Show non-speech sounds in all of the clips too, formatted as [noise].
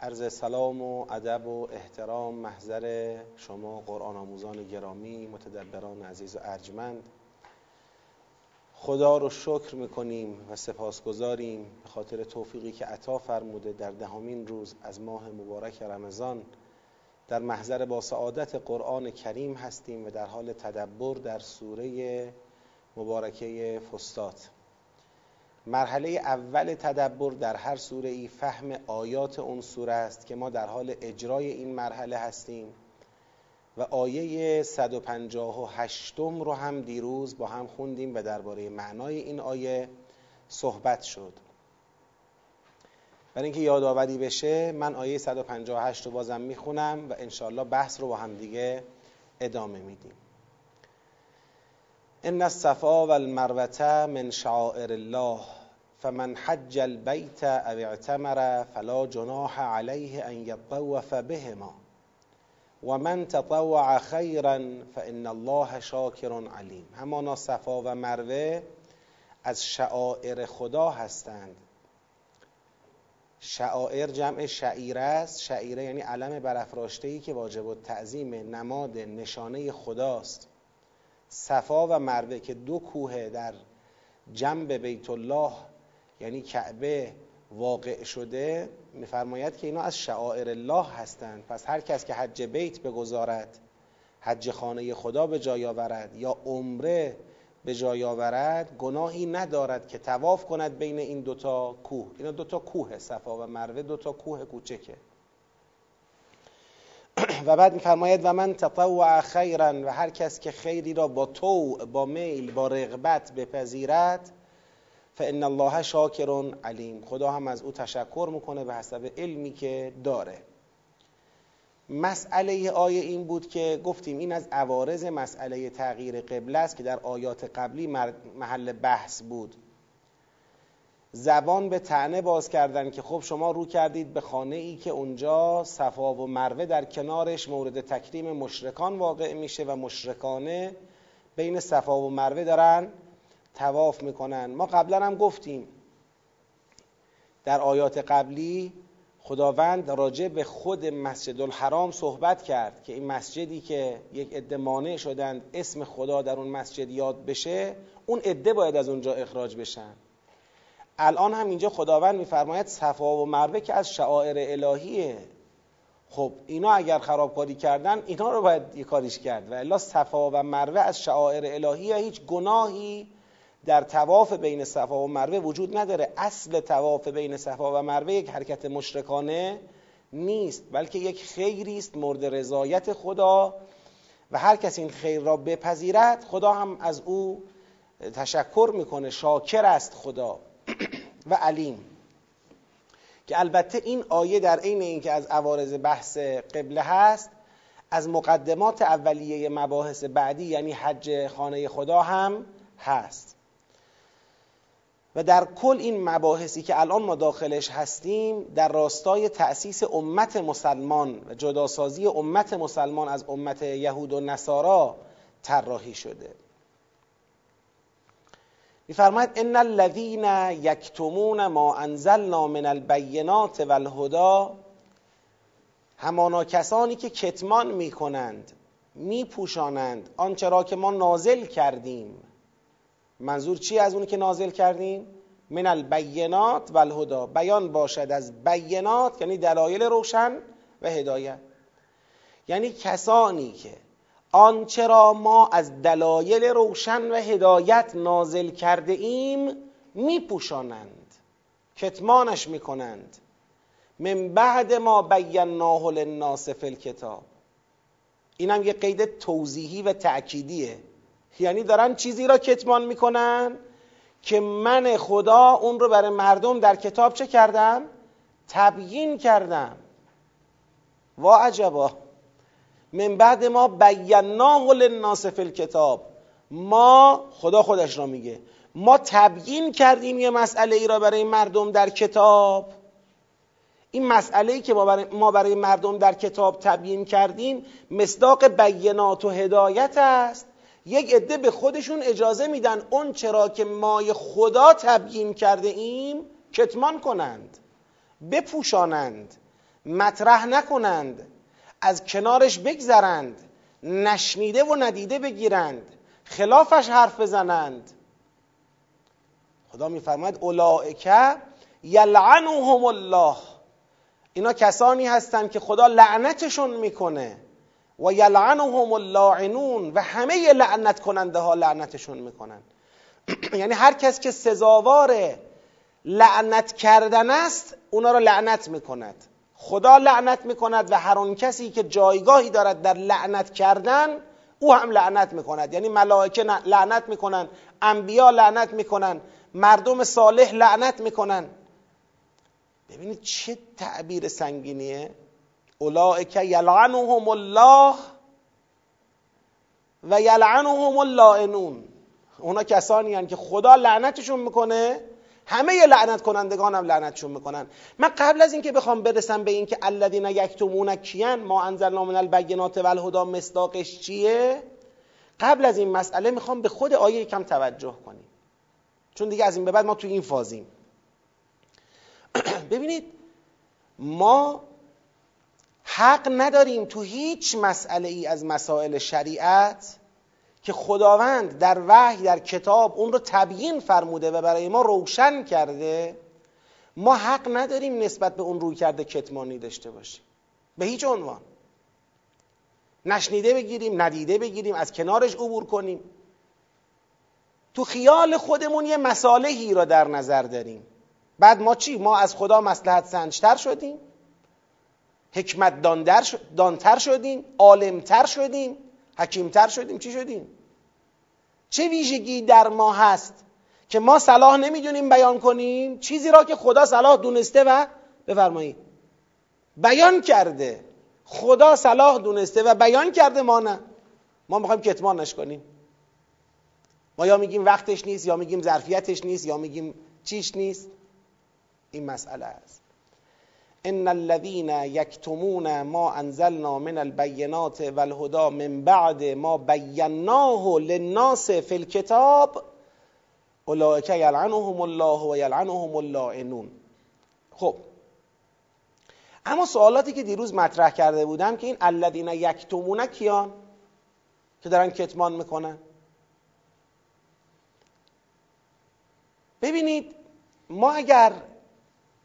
عرض سلام و ادب و احترام محضر شما قرآن آموزان گرامی متدبران عزیز و ارجمند. خدا رو شکر می‌کنیم و سپاسگزاریم به خاطر توفیقی که عطا فرموده در دهمین روز از ماه مبارک رمضان. در محضر با سعادت قرآن کریم هستیم و در حال تدبر در سوره مبارکه فستات مرحله اول تدبر در هر سوره ای فهم آیات اون سوره است که ما در حال اجرای این مرحله هستیم و آیه 158 رو هم دیروز با هم خوندیم و درباره معنای این آیه صحبت شد. برای اینکه یادآوری بشه من آیه 158 رو بازم می‌خونم و انشاءالله بحث رو با هم دیگه ادامه میدیم. ان الصفا والمروه من شعائر الله فمن حج البيت او اعتمر فلا جناح عليه ان يطوف بهما ومن تطوع خيرا فان الله شاکر علیم همانا صفا و مروه از شعائر خدا هستند. شعائر جمع شعیره است. شعیره یعنی علم برافراشته ای که واجب التعظیم نماد نشانه خداست. صفا و مروه که دو کوه در جنب بیت الله یعنی کعبه واقع شده میفرماید که اینا از شعائر الله هستند. پس هر کس که حج بیت بگذارد حج خانه خدا به جای آورد یا عمره به جای آورد گناهی ندارد که تواف کند بین این دوتا کوه. اینا دوتا کوه صفا و مروه دوتا کوه کوچکه. [clears throat] و بعد میفرماید و من تطوع خیرا و هر کس که خیری را با تو با میل با رغبت بپذیرد فان الله شاکر علیم خدا هم از او تشکر می‌کنه به حسب علمی که داره. مسئله آیه این بود که گفتیم این از عوارض مسئله تغییر قبله است که در آیات قبلی محل بحث بود. زبان به تعنه باز کردن که خب شما رو کردید به خانه ای که اونجا صفا و مروه در کنارش مورد تکریم مشرکان واقع میشه و مشرکانه بین صفا و مروه دارن. تواف می‌کنن. ما قبلا هم گفتیم. در آیات قبلی خداوند راجع به خود مسجد الحرام صحبت کرد که این مسجدی که یک عده مانع شدند اسم خدا در اون مسجد یاد بشه اون عده باید از اونجا اخراج بشن. الان هم اینجا خداوند میفرماید صفا و مروه که از شعائر الهیه. خب اینا اگر خرابکاری کردن اینا رو باید یه کاریش کرد. و الا صفا و مروه از شعائر الهیه هیچ گناهی در تواف بین صفا و مروه وجود نداره. اصل تواف بین صفا و مروه یک حرکت مشرکانه نیست بلکه یک خیری است مورد رضایت خدا و هر کس این خیر را بپذیرد خدا هم از او تشکر می‌کنه شاکر است خدا [clears throat] و علیم. که البته این آیه در عین اینکه از عوارض بحث قبله هست از مقدمات اولیه مباحث بعدی یعنی حج خانه خدا هم هست. و در کل این مباحثی که الان ما داخلش هستیم در راستای تأسیس امت مسلمان و جداسازی امت مسلمان از امت یهود و نصارا طراحی شده. میفرماید ان الذين یکتمون ما انزلنا من البینات والهدى. همانا کسانی که کتمان می‌کنند میپوشانند آنچه را که ما نازل کردیم. منظور چی از اونی که نازل کردیم من البینات والهدى بیان باشد از بینات یعنی دلایل روشن و هدایت. یعنی کسانی که آنچه را ما از دلایل روشن و هدایت نازل کرده ایم میپوشانند کتمانش می‌کنند. من بعد ما بیناه للناس فی الکتاب. اینم یه قید توضیحی و تأکیدیه. یعنی دارن چیزی را کتمان می‌کنن که من خدا اون رو برای مردم در کتاب چه کردم؟ تبیین کردم. وا عجبا. من بعد ما بیناه للناس فی الکتاب. ما خدا خودش را میگه. ما تبیین کردیم یه مسئله ای را برای مردم در کتاب. این مسئله ای که ما برای, ما برای مردم در کتاب تبیین کردیم مصداق بینات و هدایت است. یک عده به خودشون اجازه میدن اون چرا که مای خدا تبیین کرده ایم کتمان کنند بپوشانند مطرح نکنند از کنارش بگذرند نشنیده و ندیده بگیرند خلافش حرف بزنند. خدا میفرماید اولائکه یلعنهم الله. اینا کسانی هستند که خدا لعنتشون می‌کنه. و یلعنهم اللاعنون و همه لعنت کننده ها لعنتشون می‌کنن. [clears throat] یعنی هر کس که سزاوار لعنت کردن است اونا رو لعنت می‌کند. خدا لعنت می‌کند و هر اون کسی که جایگاهی دارد در لعنت کردن او هم لعنت می‌کند. یعنی ملائکه لعنت می‌کنن انبیا لعنت می‌کنن مردم صالح لعنت می‌کنن. ببینید چه تعبیر سنگینیه. اولئک یلعنهم الله و یلعنهم اللائنون اونا کسانی هن که خدا لعنتشون می‌کنه همه لعنت کنندگان هم لعنتشون می‌کنن. من قبل از اینکه بخوام برسم به اینکه الذین یکتمون کیان ما انزلنا من البینات و الهدی مصداقش چیه؟ قبل از این مسئله می‌خوام به خود آیه کم توجه کنیم. چون دیگه از این به بعد ما تو این فازیم. [clears throat] ببینید ما حق نداریم تو هیچ مسئله ای از مسائل شریعت که خداوند در وحی در کتاب اون رو تبیین فرموده و برای ما روشن کرده ما حق نداریم نسبت به اون روی کرده کتمانی داشته باشیم. به هیچ عنوان. نشنیده بگیریم ندیده بگیریم از کنارش عبور کنیم. تو خیال خودمون یه مسالهی را در نظر داریم. بعد ما چی؟ ما از خدا مسلحت سنجتر شدیم. حکمت دانتر شدیم عالمتر شدیم حکیمتر شدیم. چی شدیم؟ چه ویژگی در ما هست که ما صلاح نمی‌دونیم بیان کنیم؟ چیزی را که خدا صلاح دونسته و بفرمایید. بیان کرده. خدا صلاح دونسته و بیان کرده ما نه. ما می‌خوایم کتمانش کنیم ما یا میگیم وقتش نیست یا میگیم ظرفیتش نیست یا میگیم چیش نیست. این مسئله است. ان الذين یکتمون ما انزلنا من البینات والهدى من بعد ما بیناه للناس فی الكتاب اولئک یلعنهم الله و یلعنهم اللاعنون خب. اما سوالاتی که دیروز مطرح کرده بودم که این الذین یکتمون کیان؟ که دارن کتمان می‌کنن. ببینید ما اگر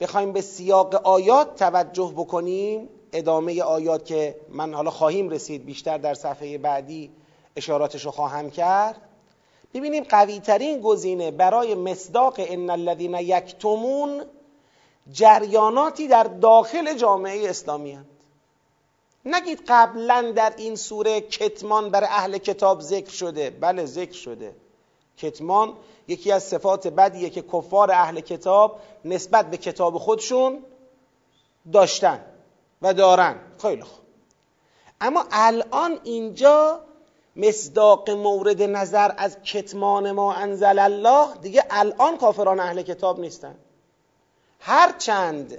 بخوایم به سیاق آیات توجه بکنیم ادامه آیات که من حالا خواهیم رسید بیشتر در صفحه بعدی اشاراتش رو خواهم کرد. ببینیم قوی ترین گزینه برای مصداق ان الذین یکتمون جریاناتی در داخل جامعه اسلامی هست. نگید قبلا در این سوره کتمان برای اهل کتاب ذکر شده. بله ذکر شده. کتمان یکی از صفات بدیه که کفار اهل کتاب نسبت به کتاب خودشون داشتن و دارن. خیلی خوب. اما الان اینجا مصداق مورد نظر از کتمان ما انزل الله دیگه الان کافران اهل کتاب نیستن. هرچند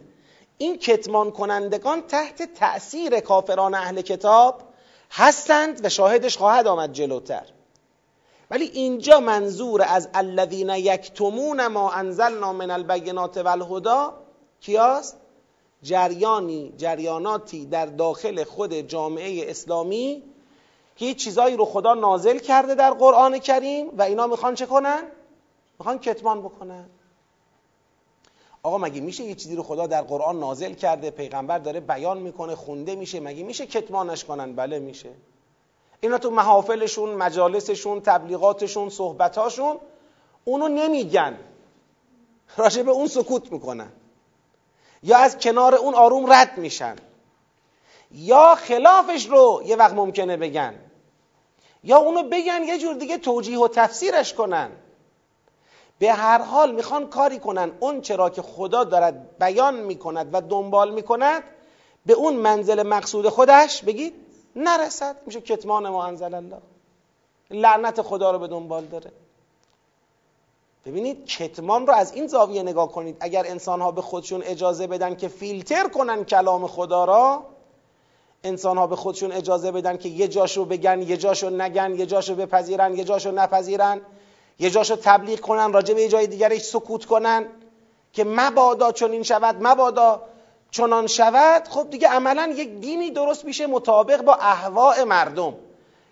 این کتمان کنندگان تحت تأثیر کافران اهل کتاب هستند و شاهدش خواهد آمد جلوتر. ولی اینجا منظور از الذین یکتمون ما انزلنا من البینات والهدى کیاست؟ جریانی جریاناتی در داخل خود جامعه اسلامی که یه چیزایی رو خدا نازل کرده در قرآن کریم و اینا می‌خوان چه کنن؟ می‌خوان کتمان بکنن. آقا مگه میشه یه چیزی رو خدا در قرآن نازل کرده پیغمبر داره بیان می‌کنه خونده میشه مگه میشه کتمانش کنن؟ بله میشه. اینا تو محافلشون مجالسشون تبلیغاتشون صحبتاشون اونو نمیگن. راجع به اون سکوت می‌کنن. یا از کنار اون آروم رد میشن. یا خلافش رو یه وقت ممکنه بگن. یا اونو بگن یه جور دیگه توجیه و تفسیرش کنن. به هر حال می‌خوان کاری کنن. اون چرا که خدا دارد بیان می‌کند و دنبال می‌کند به اون منزل مقصود خودش بگید نرسد. میشه کتمان ما انزل الله. لعنت خدا رو به دنبال داره. ببینید کتمان رو از این زاویه نگاه کنید. اگر انسان ها به خودشون اجازه بدن که فیلتر کنن کلام خدا را انسان ها به خودشون اجازه بدن که یه جاشو بگن یه جاشو نگن یه جاشو بپذیرن یه جاشو نپذیرن یه جاشو تبلیغ کنن راجع به یه جای دیگرش سکوت کنن که مبادا چنین شود مبادا چنان شود خب دیگه عملا یک دینی درست میشه مطابق با اهواء مردم.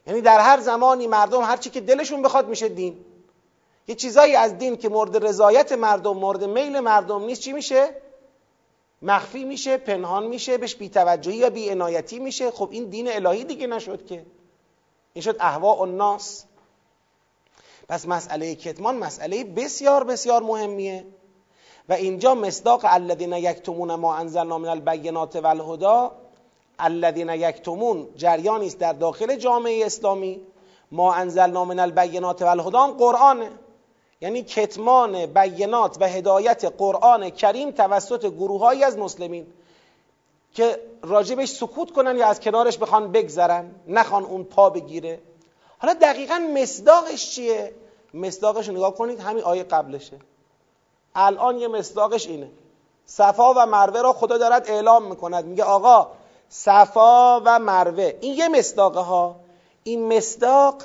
یعنی در هر زمانی مردم هر چی که دلشون بخواد میشه دین. یه چیزایی از دین که مورد رضایت مردم مورد میل مردم نیست چی میشه؟ مخفی میشه پنهان میشه بهش بیتوجهی یا بیعنایتی میشه. خب این دین الهی دیگه نشد که. این شد اهواء الناس. پس مسئله کتمان مسئله بسیار بسیار مهمیه. و اینجا مصداق الذین یکتمون ما انزلنا من البینات و الهدا الذین یکتمون جریانی است در داخل جامعه اسلامی. ما انزلنا من البینات و الهدا قرآنه. یعنی کتمان بینات و هدایت قرآن کریم توسط گروههایی از مسلمین که راجبش سکوت کنن یا از کنارش بخوان بگذرن نخوان اون پا بگیره. حالا دقیقا مصداقش چیه؟ مصداقش نگاه کنید همین آیه قبلشه. الان یه مصداقش اینه. صفا و مروه را خدا دارد اعلام می‌کند. میگه آقا صفا و مروه این یه مصداقه ها. این مصداق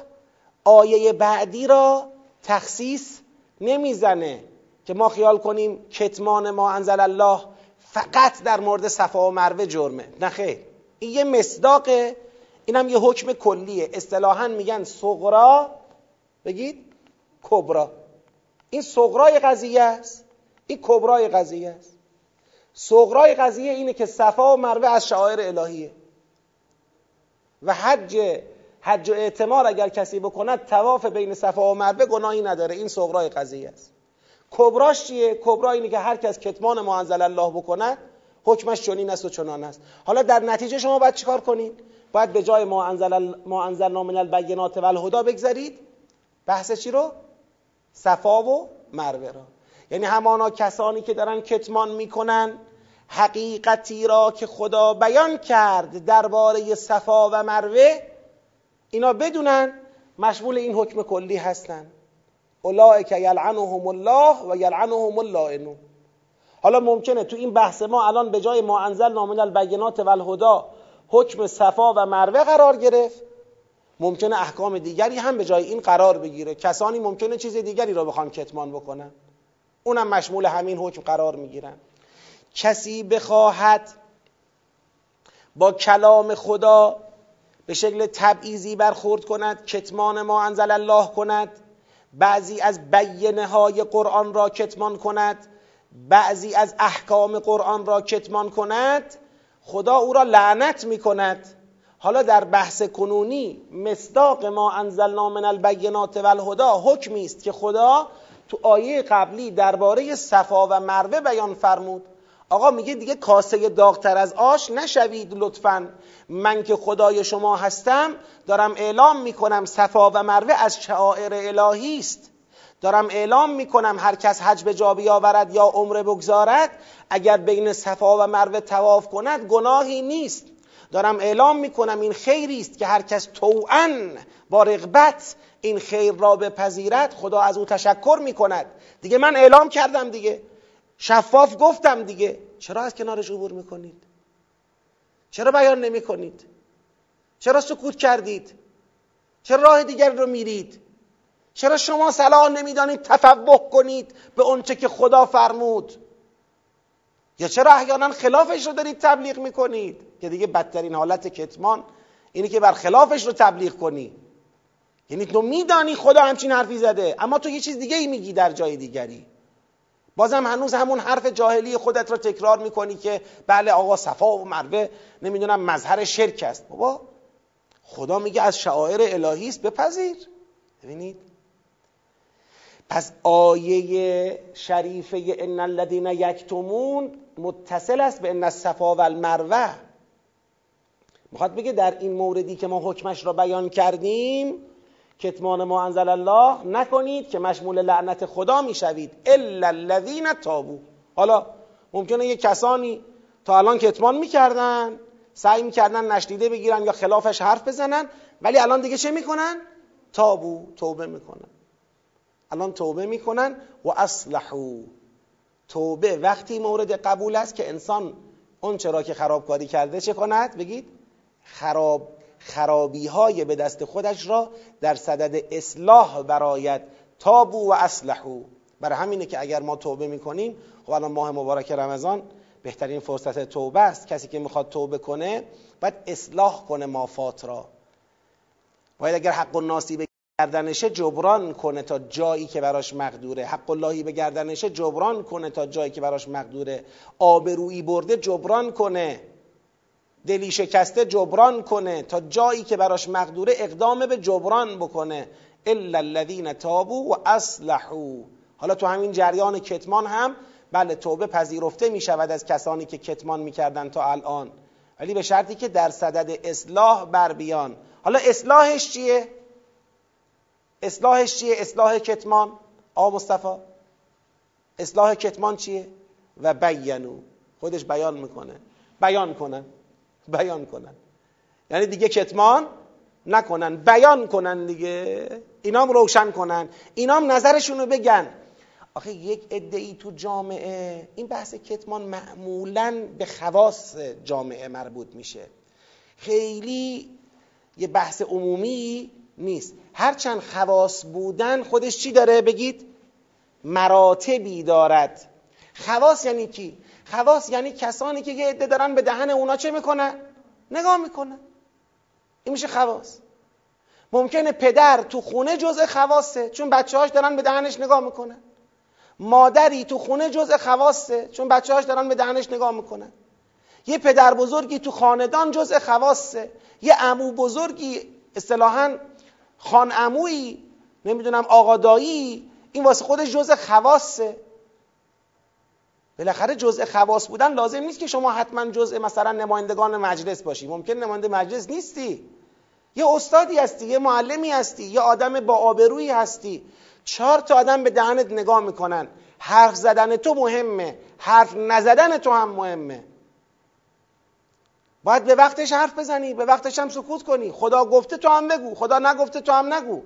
آیه بعدی را تخصیص نمی‌زنه که ما خیال کنیم کتمان ما انزل الله فقط در مورد صفا و مروه جرمه. نه خیر. این یه مصداقه. اینم یه حکم کلیه. اصطلاحا میگن صغرا بگید کبرا. این صغرای قضیه است. این کبرای قضیه است. صغرای قضیه اینه که صفا و مروه از شعائر الهیه. و حج حج و اعتمار اگر کسی بکند تواف بین صفا و مروه گناهی نداره. این صغرای قضیه است. کبراش چیه؟ کبرا اینه که هر کس کتمان ما انزل الله بکند حکمش چنین است و چنان است. حالا در نتیجه شما باید چیکار کنید؟ باید به جای ما انزل ما انزلنا من و الهدا بگذارید بحث چی رو؟ صفا و مروه را. یعنی همانا کسانی که دارن کتمان می‌کنن حقیقتی را که خدا بیان کرد درباره صفا و مروه اینا بدونن مشمول این حکم کلی هستن. اولئک یلعنهم الله و یلعنهم اللائنون. حالا ممکنه تو این بحث ما الان به جای ما انزل نامن البینات و الهدا حکم صفا و مروه قرار گرفت. ممکنه احکام دیگری هم به جای این قرار بگیره. کسانی ممکنه چیز دیگری را بخوان کتمان بکنن. اونم مشمول همین حکم قرار می‌گیرن. کسی بخواهد با کلام خدا به شکل تبعیزی برخورد کند کتمان ما انزل الله کند. بعضی از بیینه های قرآن را کتمان کند. بعضی از احکام قرآن را کتمان کند. خدا او را لعنت می کند حالا در بحث کنونی مصداق ما انزلنا من البینات و حکمی است که خدا تو آیه قبلی درباره صفا و مروه بیان فرمود. آقا میگه دیگه کاسه داغتر از آش نشوید لطفا. من که خدای شما هستم دارم اعلام می‌کنم صفا و مروه از شعائر الهی است. دارم اعلام می‌کنم هر کس حج به جا بیاورد یا عمره بگذارد اگر بین صفا و مروه تواف کند گناهی نیست. دارم اعلام می‌کنم این خیری است که هر کس توعا با رغبت این خیر را بپذیرد خدا از او تشکر می‌کند. دیگه من اعلام کردم دیگه. شفاف گفتم دیگه. چرا از کنارش عبور می‌کنید؟ چرا بیان نمی کنید چرا سکوت کردید؟ چرا راه دیگر رو میرید؟ چرا شما صلاح نمی‌دانید تفوق کنید به اونچه که خدا فرمود؟ یا چرا احیانا خلافش رو دارید تبلیغ می‌کنید؟ که دیگه بدترین حالت کتمان اینه که بر خلافش رو تبلیغ کنی. یعنی تو میدانی خدا همچین حرفی زده اما تو یه چیز دیگه ای میگی در جای دیگری. بازم هنوز همون حرف جاهلی خودت را تکرار می‌کنی که بله آقا صفا و مروه نمی‌دونم مظهر شرک است. بابا خدا میگه از شعائر الهی است بپذیر. ببینید. پس آیه شریفه ان الذين یکتمون متصل است به ان الصفا و المروه. می‌خواد بگه در این موردی که ما حکمش را بیان کردیم کتمان ما انزل الله نکنید که مشمول لعنت خدا می‌شوید. الا الذین تابو. حالا ممکنه یه کسانی تا الان کتمان می‌کردن سعی می‌کردن نشنیده بگیرن یا خلافش حرف بزنن ولی الان دیگه چه می‌کنن؟ تابو توبه می‌کنن. الان توبه می‌کنن و اصلحو. توبه. وقتی مورد قبول است که انسان اون چرا که خرابکاری کرده چه کند؟ بگید خراب خرابی های به دست خودش را در صدد اصلاح براید تابو و اصلحو برای همینه که اگر ما توبه می‌کنیم خب الان ماه مبارک رمضان بهترین فرصت توبه است. کسی که می‌خواد توبه کنه باید اصلاح کنه مافات را. باید اگر حق الناسی به گردنشه جبران کنه تا جایی که براش مقدوره. حق اللهی به گردنشه جبران کنه تا جایی که براش مقدوره. آبرویی برده جبران کنه. دلی شکسته جبران کنه تا جایی که براش مقدوره اقدام به جبران بکنه. الا الذين تابوا و حالا تو همین جریان کتمان هم بله توبه پذیرفته می شود از کسانی که کتمان می‌کردن تا الان. ولی به شرطی که در صدد اصلاح بر بیان. حالا اصلاحش چیه؟ اصلاحش چیه؟ اصلاح کتمان. آقا مصطفی. اصلاح کتمان چیه؟ و بینو خودش بیان می‌کنه. بیان کنن. بیان کنن. یعنی دیگه کتمان نکنن. بیان کنن دیگه. اینام روشن کنن. اینام نظرشون رو بگن. آخه یک ادعی تو جامعه. این بحث کتمان معمولا به خواص جامعه مربوط میشه. خیلی یه بحث عمومی نیست. هرچند خواص بودن خودش چی داره بگید؟ مراتبی دارد. خواص یعنی کی؟ خواص یعنی کسانی که یه عده دارن به دهن اونا چه می‌کنن؟ نگاه می‌کنن. این میشه خواص. ممکنه پدر تو خونه جزء خواسته چون بچه هاش دارن به دهنش نگاه می‌کنن. مادری تو خونه جزء خواسته چون بچه هاش دارن به دهنش نگاه می‌کنن. یه پدر بزرگی تو خاندان جزء خواسته یه عمو بزرگی اصطلاحا خان عمویی نمی‌دونم آقادایی این واسه خودش جزء خواسته بالاخره جزء خواص بودن لازم نیست که شما حتما جزء مثلا نمایندگان مجلس باشی. ممکن نماینده مجلس نیستی. یه استادی هستی یه معلمی هستی یه آدم با آبرویی هستی. چهار تا آدم به دهنت نگاه می‌کنن. حرف زدن تو مهمه حرف نزدن تو هم مهمه. باید به وقتش حرف بزنی به وقتش هم سکوت کنی. خدا گفته تو هم بگو خدا نگفته تو هم نگو.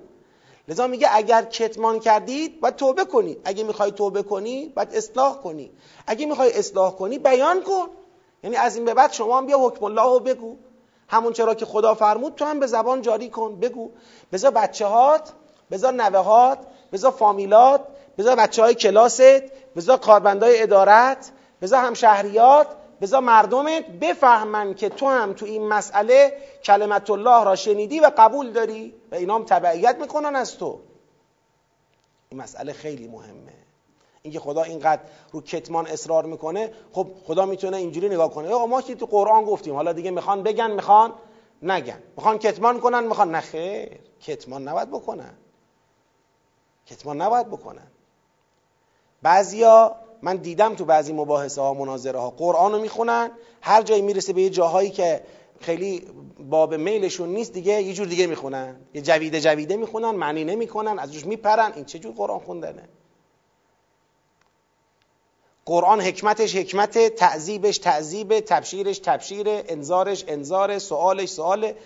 لذا میگه اگر کتمان کردید باید توبه کنید اگه می‌خوای توبه کنی باید اصلاح کنی. اگه می‌خوای اصلاح کنی بیان کن. یعنی از این به بعد شما هم بیا حکم الله رو بگو. همون چرا که خدا فرمود تو هم به زبان جاری کن بگو. بذار بچه هات بذار نوه هات بذار فامیلات بذار بچه های کلاست بذار کاربندای ادارت بذار همشهریات بذار مردمت بفهمن که تو هم تو این مسئله کلمت الله را شنیدی و قبول داری و اینا هم تبعیت می‌کنن از تو. این مسئله خیلی مهمه. اینکه خدا اینقدر رو کتمان اصرار می‌کنه خب خدا می‌تونه اینجوری نگاه کنه. یا ما که تو قرآن گفتیم حالا دیگه می‌خوان بگن می‌خوان نگن. می‌خوان کتمان کنن می‌خوان نخیر کتمان نباید بکنن. کتمان نباید بکنن. بعضیا من دیدم تو بعضی مباحثه ها مناظره ها قرآن رو می‌خونن. هر جایی می‌رسه به یه جاهایی که خیلی باب میلشون نیست دیگه یه جور دیگه می‌خونن. یه جویده جویده می‌خونن معنی نمی‌کنن از روش میپرن. این چه جور قرآن خوندنه؟ قرآن حکمتش حکمت تعذیبش تعذیب تبشیرش تبشیر انذارش انذار سوالش سواله.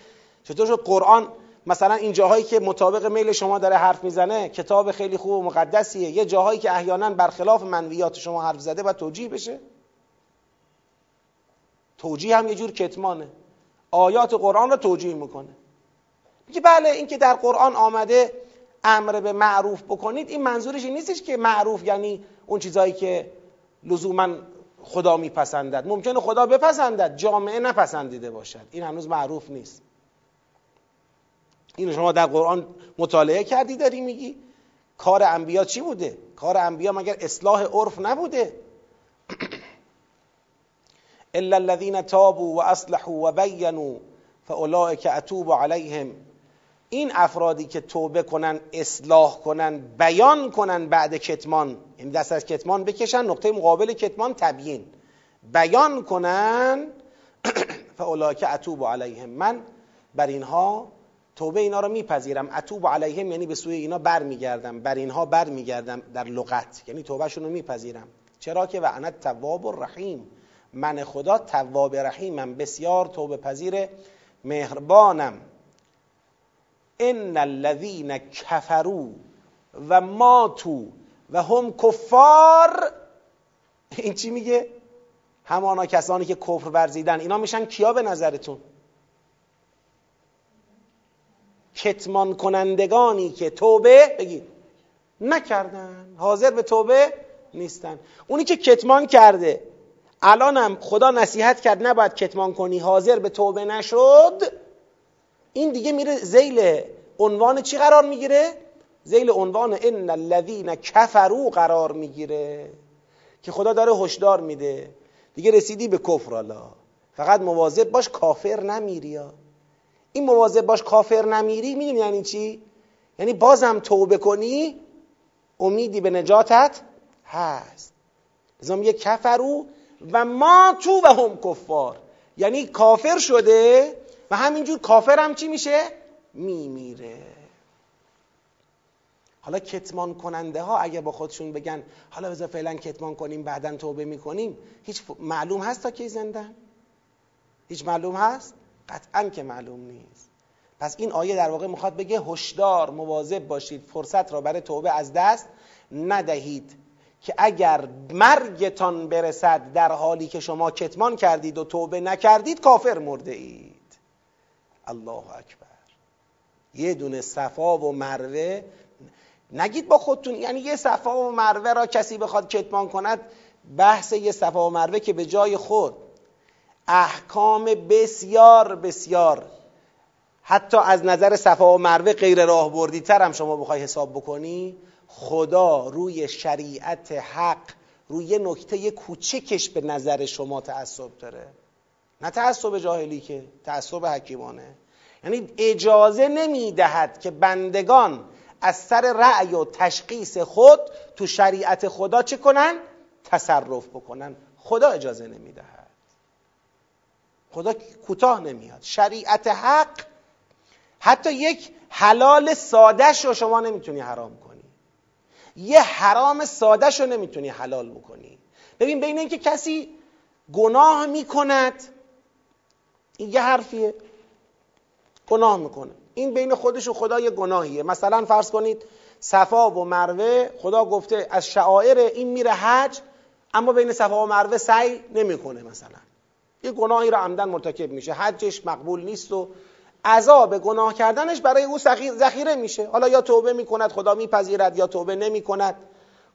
چطور شد؟ قرآن مثلا این جاهایی که مطابق میل شما داره حرف می‌زنه کتاب خیلی خوب و مقدسیه. یه جاهایی که احیانا برخلاف منویات شما حرف زده و توجیه بشه. توجیه هم یه جور کتمانه. آیات قرآن رو توجیه می‌کنه. میگه بله این که در قرآن آمده امر به معروف بکنید این منظورش این نیستش که معروف یعنی اون چیزایی که لزوما خدا میپسندد. ممکنه خدا بپسندد جامعه نپسندیده باشد. این هنوز معروف نیست. این شما در قرآن مطالعه کردی داری میگی. کار انبیا چی بوده؟ کار انبیا مگر اصلاح عرف نبوده؟ [clears throat] الا الذين تابوا واصلحوا وبينوا فاولئك اتوب عليهم این افرادی که توبه کنن اصلاح کنن بیان کنن بعد کتمان. این یعنی دست از کتمان بکشن نقطه مقابل کتمان تبیین. بیان کنن [clears throat] فاولئک اتوب علیهم. من بر اینها توبه اینا رو میپذیرم. اتوب علیهم یعنی به سوی اینا برمیگردم. بر اینها برمیگردم در لغت. یعنی توبهشون رو میپذیرم. چرا که و تواب الرحیم. من خدا تواب رحیمم. بسیار توبه پذیر مهربانم. ان الذین کفروا و ماتو و هم کفار. این چی میگه؟ همانا کسانی که کفر ورزیدن. اینا میشن کیا به نظرتون؟ کتمان کنندگانی که توبه بگید نکردن. حاضر به توبه نیستن. اونی که کتمان کرده الانم خدا نصیحت کرد نباید کتمان کنی حاضر به توبه نشد. این دیگه میره زیل عنوان چی قرار می‌گیره؟ زیل عنوان ان الذین کفروا قرار می‌گیره که خدا داره هشدار میده. دیگه رسیدی به کفر الله. فقط مواظب باش کافر نمیری این مواظب باش کافر نمیری می‌دونی یعنی چی؟ یعنی بازم توبه کنی امیدی به نجاتت هست. لذا میگه کفرو و ما تو و هم کفار. یعنی کافر شده و همینجور کافر هم چی میشه؟ میمیره. حالا کتمان کننده ها اگه با خودشون بگن حالا بذار فعلا کتمان کنیم بعدا توبه می‌کنیم هیچ معلوم هست تا کی زندن؟ هیچ معلوم هست؟ قطعا که معلوم نیست. پس این آیه در واقع می‌خواد بگه هشدار مواظب باشید فرصت را برای توبه از دست ندهید که اگر مرگتان برسد در حالی که شما کتمان کردید و توبه نکردید کافر مرده اید الله اکبر. یه دونه صفا و مروه. نگید با خودتون یعنی یه صفا و مروه را کسی بخواد کتمان کند بحث یه صفا و مروه که به جای خود احکام بسیار بسیار. حتی از نظر صفا و مروه غیر راه بردی تر هم شما بخوای حساب بکنی خدا روی شریعت حق روی نکته کوچکش به نظر شما تعصب داره. نه تعصب جاهلی که تعصب حکیمانه. یعنی اجازه نمی‌دهد که بندگان از سر رأی و تشخیص خود تو شریعت خدا چه کنن؟ تصرف بکنن. خدا اجازه نمی‌دهد. خدا کوتاه نمیاد. شریعت حق حتی یک حلال سادش رو شما نمی‌تونی حرام کنی. یه حرام سادش رو نمی‌تونی حلال بکنی. ببین بین اینکه کسی گناه می‌کند این یه حرفیه. گناه می‌کنه. این بین خودش و خدا یه گناهیه. مثلا فرض کنید صفا و مروه خدا گفته از شعائر این میره حج اما بین صفا و مروه سعی نمی‌کنه مثلا. یه گناهی رو عمدن مرتکب میشه. حجش مقبول نیست و عذاب گناه کردنش برای او ذخیره میشه. حالا یا توبه می‌کند خدا میپذیرد یا توبه نمی‌کند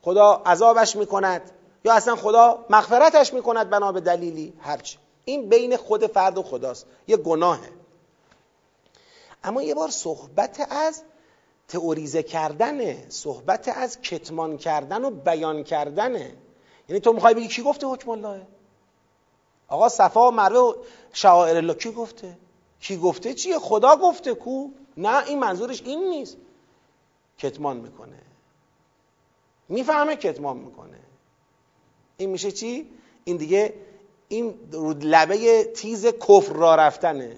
خدا عذابش می‌کند یا اصلا خدا مغفرتش می‌کند بنا به دلیلی هرچی این بین خود فرد و خداست. یه گناهه. اما یه بار صحبت از تئوریزه کردنه. صحبت از کتمان کردن و بیان کردنه. یعنی تو می‌خوای بگی کی گفته حکم الله؟ آقا صفا و مروه و شعائر الله کی گفته؟ کی گفته چیه؟ خدا گفته کو؟ نه این منظورش این نیست. کتمان می‌کنه. می‌فهمه کتمان می‌کنه. این میشه چی؟ این دیگه این لبه تیز کفر را رفتنه.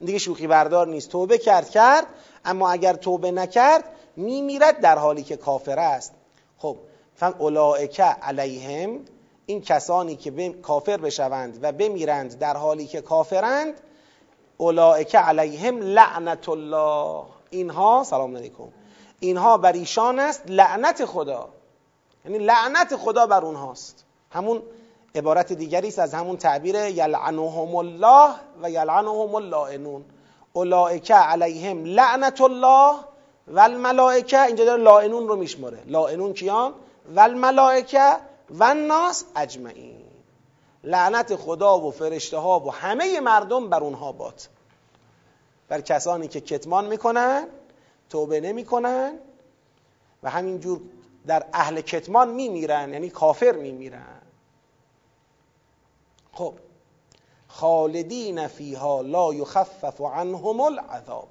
دیگه شوخی بردار نیست. توبه کرد کرد اما اگر توبه نکرد میمیرد در حالی که کافر است. خب فن اولائک علیهم این کسانی که کافر بشوند و بمیرند در حالی که کافرند اولائک علیهم لعنت الله. اینها سلام علیکم اینها بر ایشان است لعنت خدا. یعنی لعنت خدا بر اونهاست. همون عبارت دیگری است از همون تعبیر یلعنهم الله و یلعنهم اللائنون. اولائک علیهم لعنت الله و الملائکه اینجا داره لائنون رو میشماره. لائنون کیان؟ و الملائکه و الناس اجمعین. لعنت خدا و فرشته ها و همه مردم بر اونها باد. بر کسانی که کتمان می‌کنن توبه نمی‌کنن و همینجور در اهل کتمان میمیرن یعنی کافر میمیرن. خب خالدین فیها لا یخفف عنهم العذاب.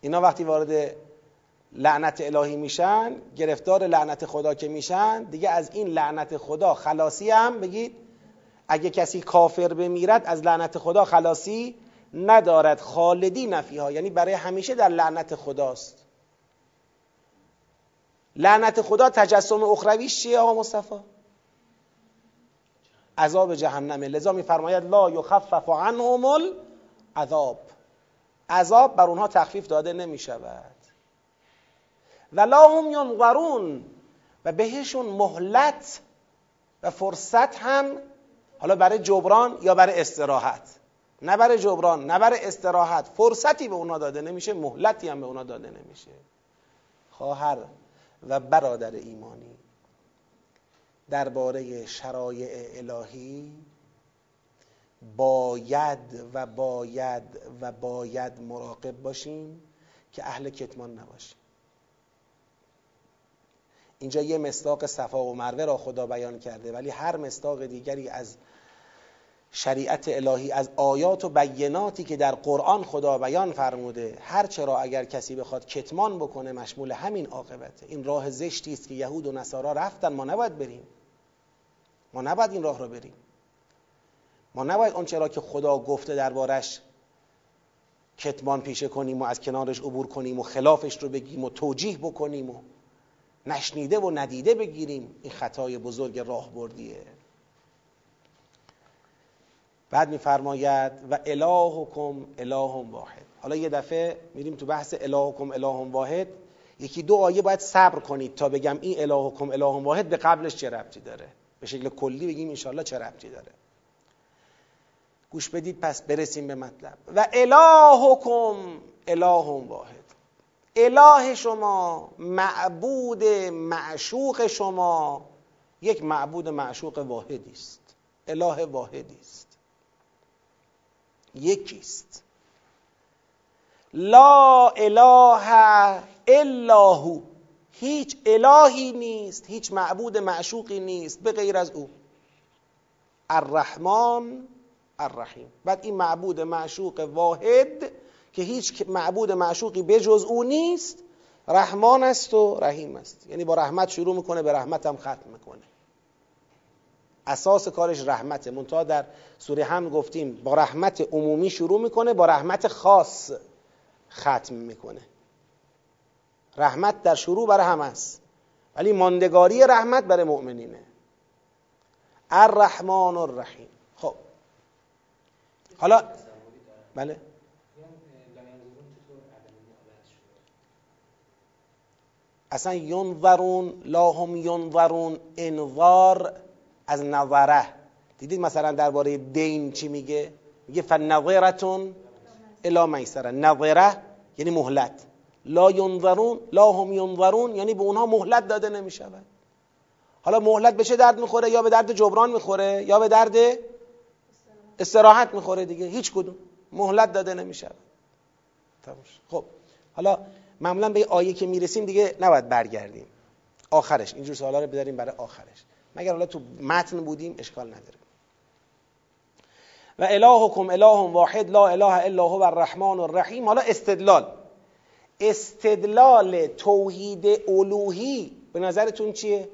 اینا وقتی وارد لعنت الهی میشن گرفتار لعنت خدا که میشن. دیگه از این لعنت خدا خلاصی هم بگید. اگه کسی کافر بمیرد از لعنت خدا خلاصی ندارد. خالدی نفیها یعنی برای همیشه در لعنت خداست. لعنت خدا تجسم اخرویش چیه آقا مصطفی؟ عذاب جهنمه. لذا میفرماید لا یخفف عنهم العذاب. عذاب بر اونها تخفیف داده نمی شود و لا هم ینظرون. و بهشون مهلت و فرصت هم حالا برای جبران یا برای استراحت. نه برای جبران نه برای استراحت. فرصتی به اونا داده نمیشه مهلتی هم به اونا داده نمیشه. خواهر و برادر ایمانی درباره شرایع الهی باید و باید و باید مراقب باشیم که اهل کتمان نباشیم. اینجا یه مصداق صفا و مروه را خدا بیان کرده ولی هر مصداق دیگری از شریعت الهی از آیات و بیناتی که در قرآن خدا بیان فرموده هر چرا اگر کسی بخواد کتمان بکنه مشمول همین عاقبته. این راه زشتی است که یهود و نصارا رفتن. ما نباید بریم. ما نباید این راه رو بریم. ما نباید اون چرا که خدا گفته دربارش کتمان پیشه کنیم و از کنارش عبور کنیم و خلافش رو بگیم و توجیه بکنیم و نشنیده و ندیده بگیریم این خطای بزرگ راه بردیه بعد میفرماید و الهکم اله واحد. حالا یه دفعه میریم تو بحث الهکم اله واحد. یکی دو آیه باید صبر کنید تا بگم این الهکم اله واحد به قبلش چه ربطی داره؟ به شکل کلی بگیم انشاءالله چه ربطی داره. گوش بدید پس برسیم به مطلب. و الهکم اله واحد. اله شما معبود معشوق شما. یک معبود معشوق واحدی است. اله واحدی است. یکیست لا اله الا هو. هیچ الهی نیست هیچ معبود معشوقی نیست به غیر از او. الرحمن الرحیم. بعد این معبود معشوق واحد که هیچ معبود معشوقی بجز او نیست رحمان است و رحیم است. یعنی با رحمت شروع می‌کنه به رحمت هم ختم می‌کنه. اساس کارش رحمته. منتها در سوره هم گفتیم با رحمت عمومی شروع می‌کنه با رحمت خاص ختم می‌کنه. رحمت در شروع برای هم است. ولی ماندگاری رحمت برای مؤمنینه. الرحمن الرحیم. خب. حالا بله؟ اصلا ینظرون لا هم ینظرون انظار از نظره. دیدید مثلا درباره دین چی میگه؟ میگه فنظرتون الا میسره. نظره یعنی مهلت. لا ینظرون لا هم ینظرون یعنی به اونها مهلت داده نمی‌شود. حالا مهلت به چه درد می‌خوره؟ یا به درد جبران می‌خوره؟ یا به درد استراحت می‌خوره دیگه؟ هیچ کدوم. مهلت داده نمی‌شود. خب حالا معمولا به آیه که می‌رسیم دیگه نباید برگردیم. آخرش. اینجور سوالا رو بداریم برای آخرش. مگر حالا تو متن بودیم اشکال نداره. و الهکم اله واحد لا اله الا هو الرحمن الرحیم. حالا استدلال. استدلال توحید الوهی به نظرتون چیه؟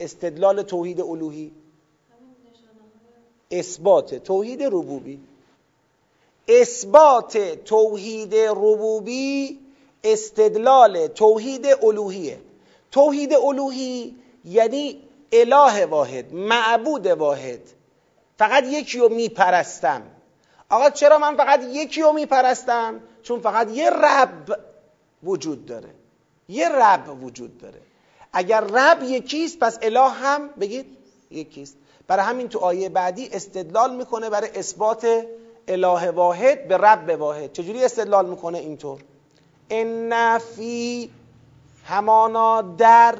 استدلال توحید الوهی. اثبات توحید ربوبی. اثبات توحید ربوبی استدلال توحید الوهیه. توحید الوهی یعنی اله واحد معبود واحد. فقط یکی رو میپرستم. آقا چرا من فقط یکی رو میپرستم؟ چون فقط یه رب وجود داره. یه رب وجود داره. اگر رب یکیست پس اله هم بگید یکیست. برای همین تو آیه بعدی استدلال می‌کنه برای اثبات اله واحد به رب واحد. چجوری استدلال می‌کنه اینطور؟ ان فی همانا در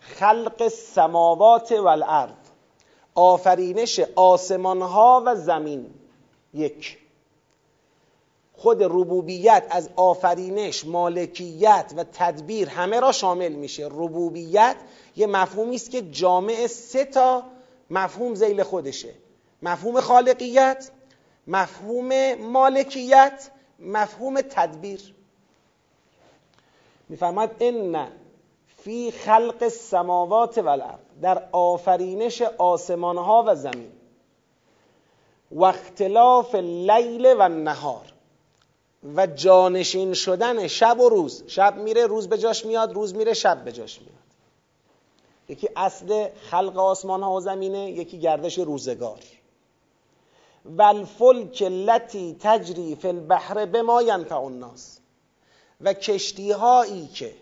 خلق السماوات والارض. آفرینش آسمان ها و زمین. یک. خود ربوبیت از آفرینش مالکیت و تدبیر همه را شامل میشه. ربوبیت یه مفهومی است که جامع سه تا مفهوم زیل خودشه. مفهوم خالقیت مفهوم مالکیت مفهوم تدبیر. میفرماد ان فی خلق السماوات و در آفرینش آسمان ها و زمین. و اختلاف لیل و نهار و جانشین شدن شب و روز. شب میره روز به جاش میاد روز میره شب به جاش میاد. یکی اصل خلق آسمان ها و زمینه یکی گردش روزگار. و الفلک لتی تجری فی البحر به ما ینفع الناس و کشتی هایی که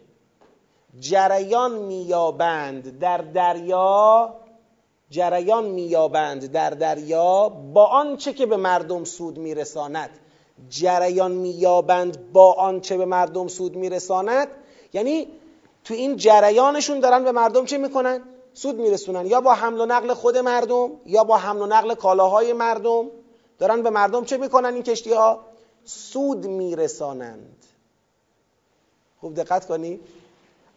جریان میابند در دریا جریان میابند در دریا با آنچه که به مردم سود میرساند. جریان میابند با آنچه به مردم سود میرساند. یعنی تو این جریانشون دارن به مردم چه می‌کنن؟ سود میرسونن. یا با حمل و نقل خود مردم یا با حمل و نقل کالاهای مردم. دارن به مردم چه می‌کنن این کشتی ها؟ سود میرسانند. خوب دقت کنی.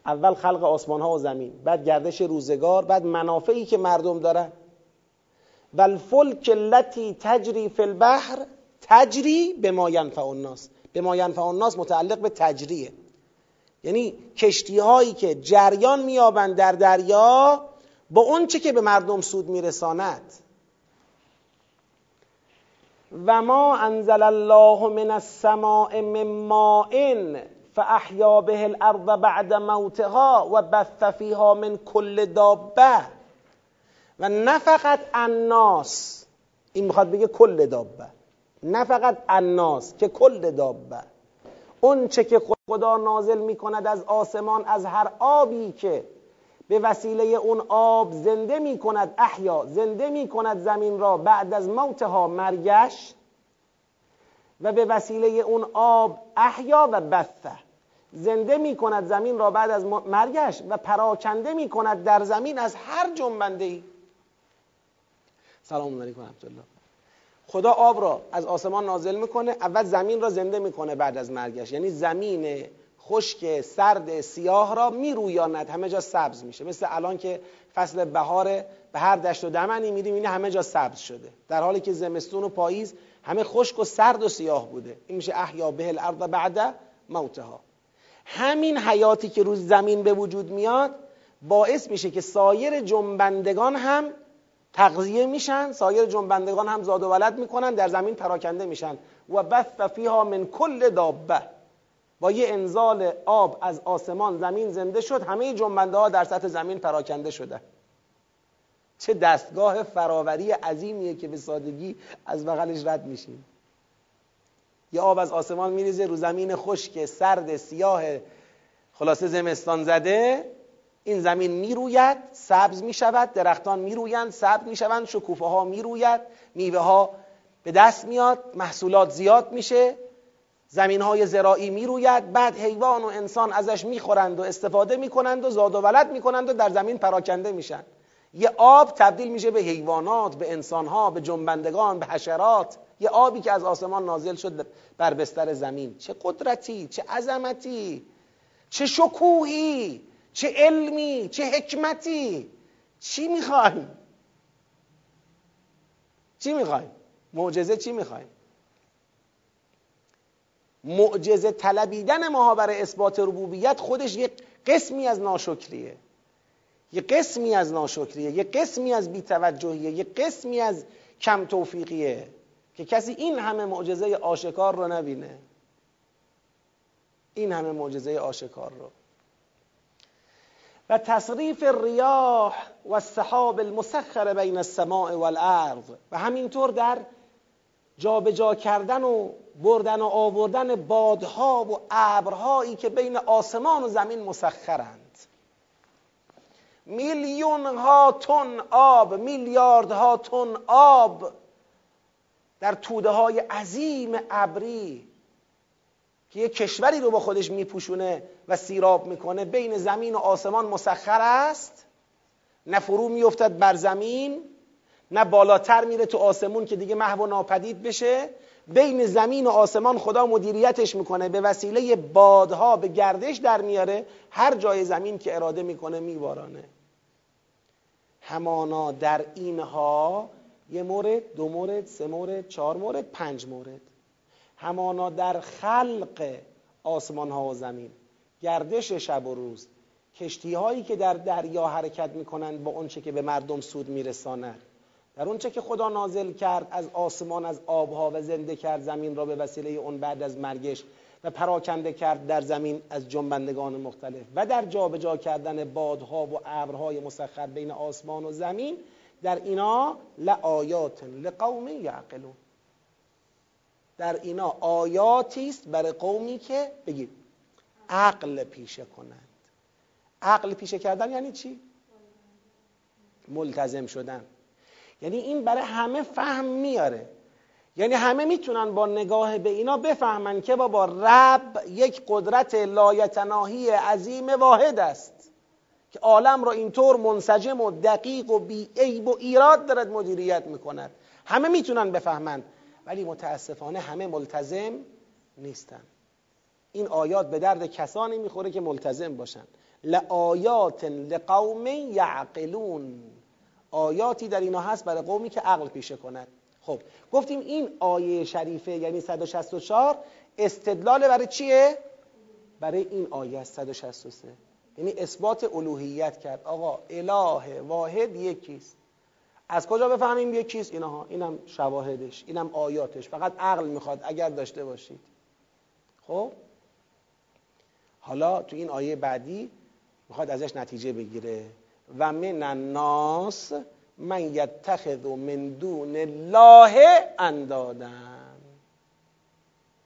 اول خلق آسمان ها و زمین بعد گردش روزگار بعد منافعی که مردم دارن. و الفلک التي تجری فی البحر تجری به ما ینفع الناس. به ما ینفع الناس متعلق به تجریه. یعنی کشتی هایی که جریان میابند در دریا با اون چه که به مردم سود میرساند. و ما انزل الله من السماء من ماء فاحیا به الارض بعد موتها و بث فیها من کل دابه. و نه فقط الناس این می‌خواد بگه کل دابه. نه فقط الناس که کل دابه. اون چه که خدا نازل می‌کند از آسمان از هر آبی که به وسیله اون آب زنده می کند احیا زنده می کند زمین را بعد از موتها مرگش و به وسیله اون آب احیا و بثه. زنده می کند زمین را بعد از مرگش و پراکنده می کند در زمین از هر جنبنده ای سلام علیکم الله خدا آب را از آسمان نازل می‌کنه اول زمین را زنده می‌کنه بعد از مرگش. یعنی زمین خشک سرد سیاه را میرویاند. همه جا سبز میشه. مثل الان که فصل بهار به هر دشت و دمنی میریم این همه جا سبز شده. در حالی که زمستون و پاییز همه خشک و سرد و سیاه بوده. این میشه احیا به الارض بعد موتها. همین حیاتی که روز زمین به وجود میاد باعث میشه که سایر جنبندگان هم تغذیه میشن سایر جنبندگان هم زاد و ولد می‌کنن در زمین پراکنده میشن. و بث فیها من کل دابه. با یه انزال آب از آسمان زمین زنده شد همه جنبنده ها در سطح زمین پراکنده شده. چه دستگاه فراوری عظیمیه که به سادگی از بغلش رد میشیم. یه آب از آسمان میریزه رو زمین خشک سرد سیاه خلاصه زمستان زده. این زمین می‌روید سبز می‌شود درختان میرویند سبز می‌شوند شکوفه ها می‌روید میوه ها به دست میاد محصولات زیاد میشه. زمین های زراعی می‌روید بعد حیوان و انسان ازش می‌خورند و استفاده می‌کنند و زاد و ولد می‌کنند و در زمین پراکنده میشن. یه آب تبدیل میشه به حیوانات به انسانها به جنبندگان به حشرات. یه آبی که از آسمان نازل شد بر بستر زمین. چه قدرتی چه عظمتی چه شکوهی چه علمی چه حکمتی. چی می‌خوایم؟ چی می‌خوایم؟ معجزه چی می‌خوایم؟ معجزه طلبیدن ما برای اثبات ربوبیت خودش یک قسمی از ناشکریه. یه قسمی از ناشکریه یه قسمی از بیتوجهیه یه قسمی از کم توفیقیه که کسی این همه معجزه آشکار رو نبینه. این همه معجزه آشکار رو. و تصریف ریاح و السحاب المسخر بین السماء والارض و همینطور در جابجا کردن و بردن و آوردن بادها و ابرهایی که بین آسمان و زمین مسخرند. میلیون ها تن آب میلیاردها تن آب در توده های عظیم ابری که یه کشوری رو با خودش میپوشونه و سیراب می‌کنه بین زمین و آسمان مسخر است. نه فرو میفتد بر زمین نه بالاتر میره تو آسمون که دیگه محو و ناپدید بشه. بین زمین و آسمان خدا مدیریتش می‌کنه به وسیله بادها به گردش در میاره. هر جای زمین که اراده می‌کنه میبارانه. همانا در اینها یه مورد دو مورد سه مورد چهار مورد پنج مورد. همانا در خلق آسمان ها و زمین. گردش شب و روز. کشتی هایی که در دریا حرکت می‌کنند با اونچه که به مردم سود میرساند در اون چه که خدا نازل کرد از آسمان از آبها و زنده کرد زمین را به وسیله اون بعد از مرگش. و پراکنده کرد در زمین از جنبندگان مختلف و در جابجا جا کردن بادها و ابرهای مسخر بین آسمان و زمین در اینا لآیات لقوم یعقلون. در اینا آیاتی است برای قومی که بگید عقل پیشه کنند. عقل پیشه کردن یعنی چی؟ ملتزم شدن. یعنی این برای همه فهم میاره. یعنی همه می‌تونن با نگاه به اینا بفهمن که بابا رب یک قدرت لایتناهی عظیم واحد است که عالم را اینطور منسجم و دقیق و بی عیب و ایراد دارد مدیریت می‌کند. همه می‌تونن بفهمند ولی متاسفانه همه ملتزم نیستن. این آیات به درد کسانی می‌خوره که ملتزم باشن. لآیات لقوم یعقلون. آیاتی در اینا هست برای قومی که عقل پیشه کند. خب گفتیم این آیه شریفه یعنی 164 استدلال برای چیه؟ برای این آیه 163 یعنی اثبات الوهیت کرد. آقا اله واحد یکیست. از کجا بفهمیم یکیست؟ اینها. اینم شواهدش. اینم آیاتش. فقط عقل می‌خواد اگر داشته باشید. خب؟ حالا تو این آیه بعدی می‌خواد ازش نتیجه بگیره. و من الناس من یتخذ من دون الله اندادن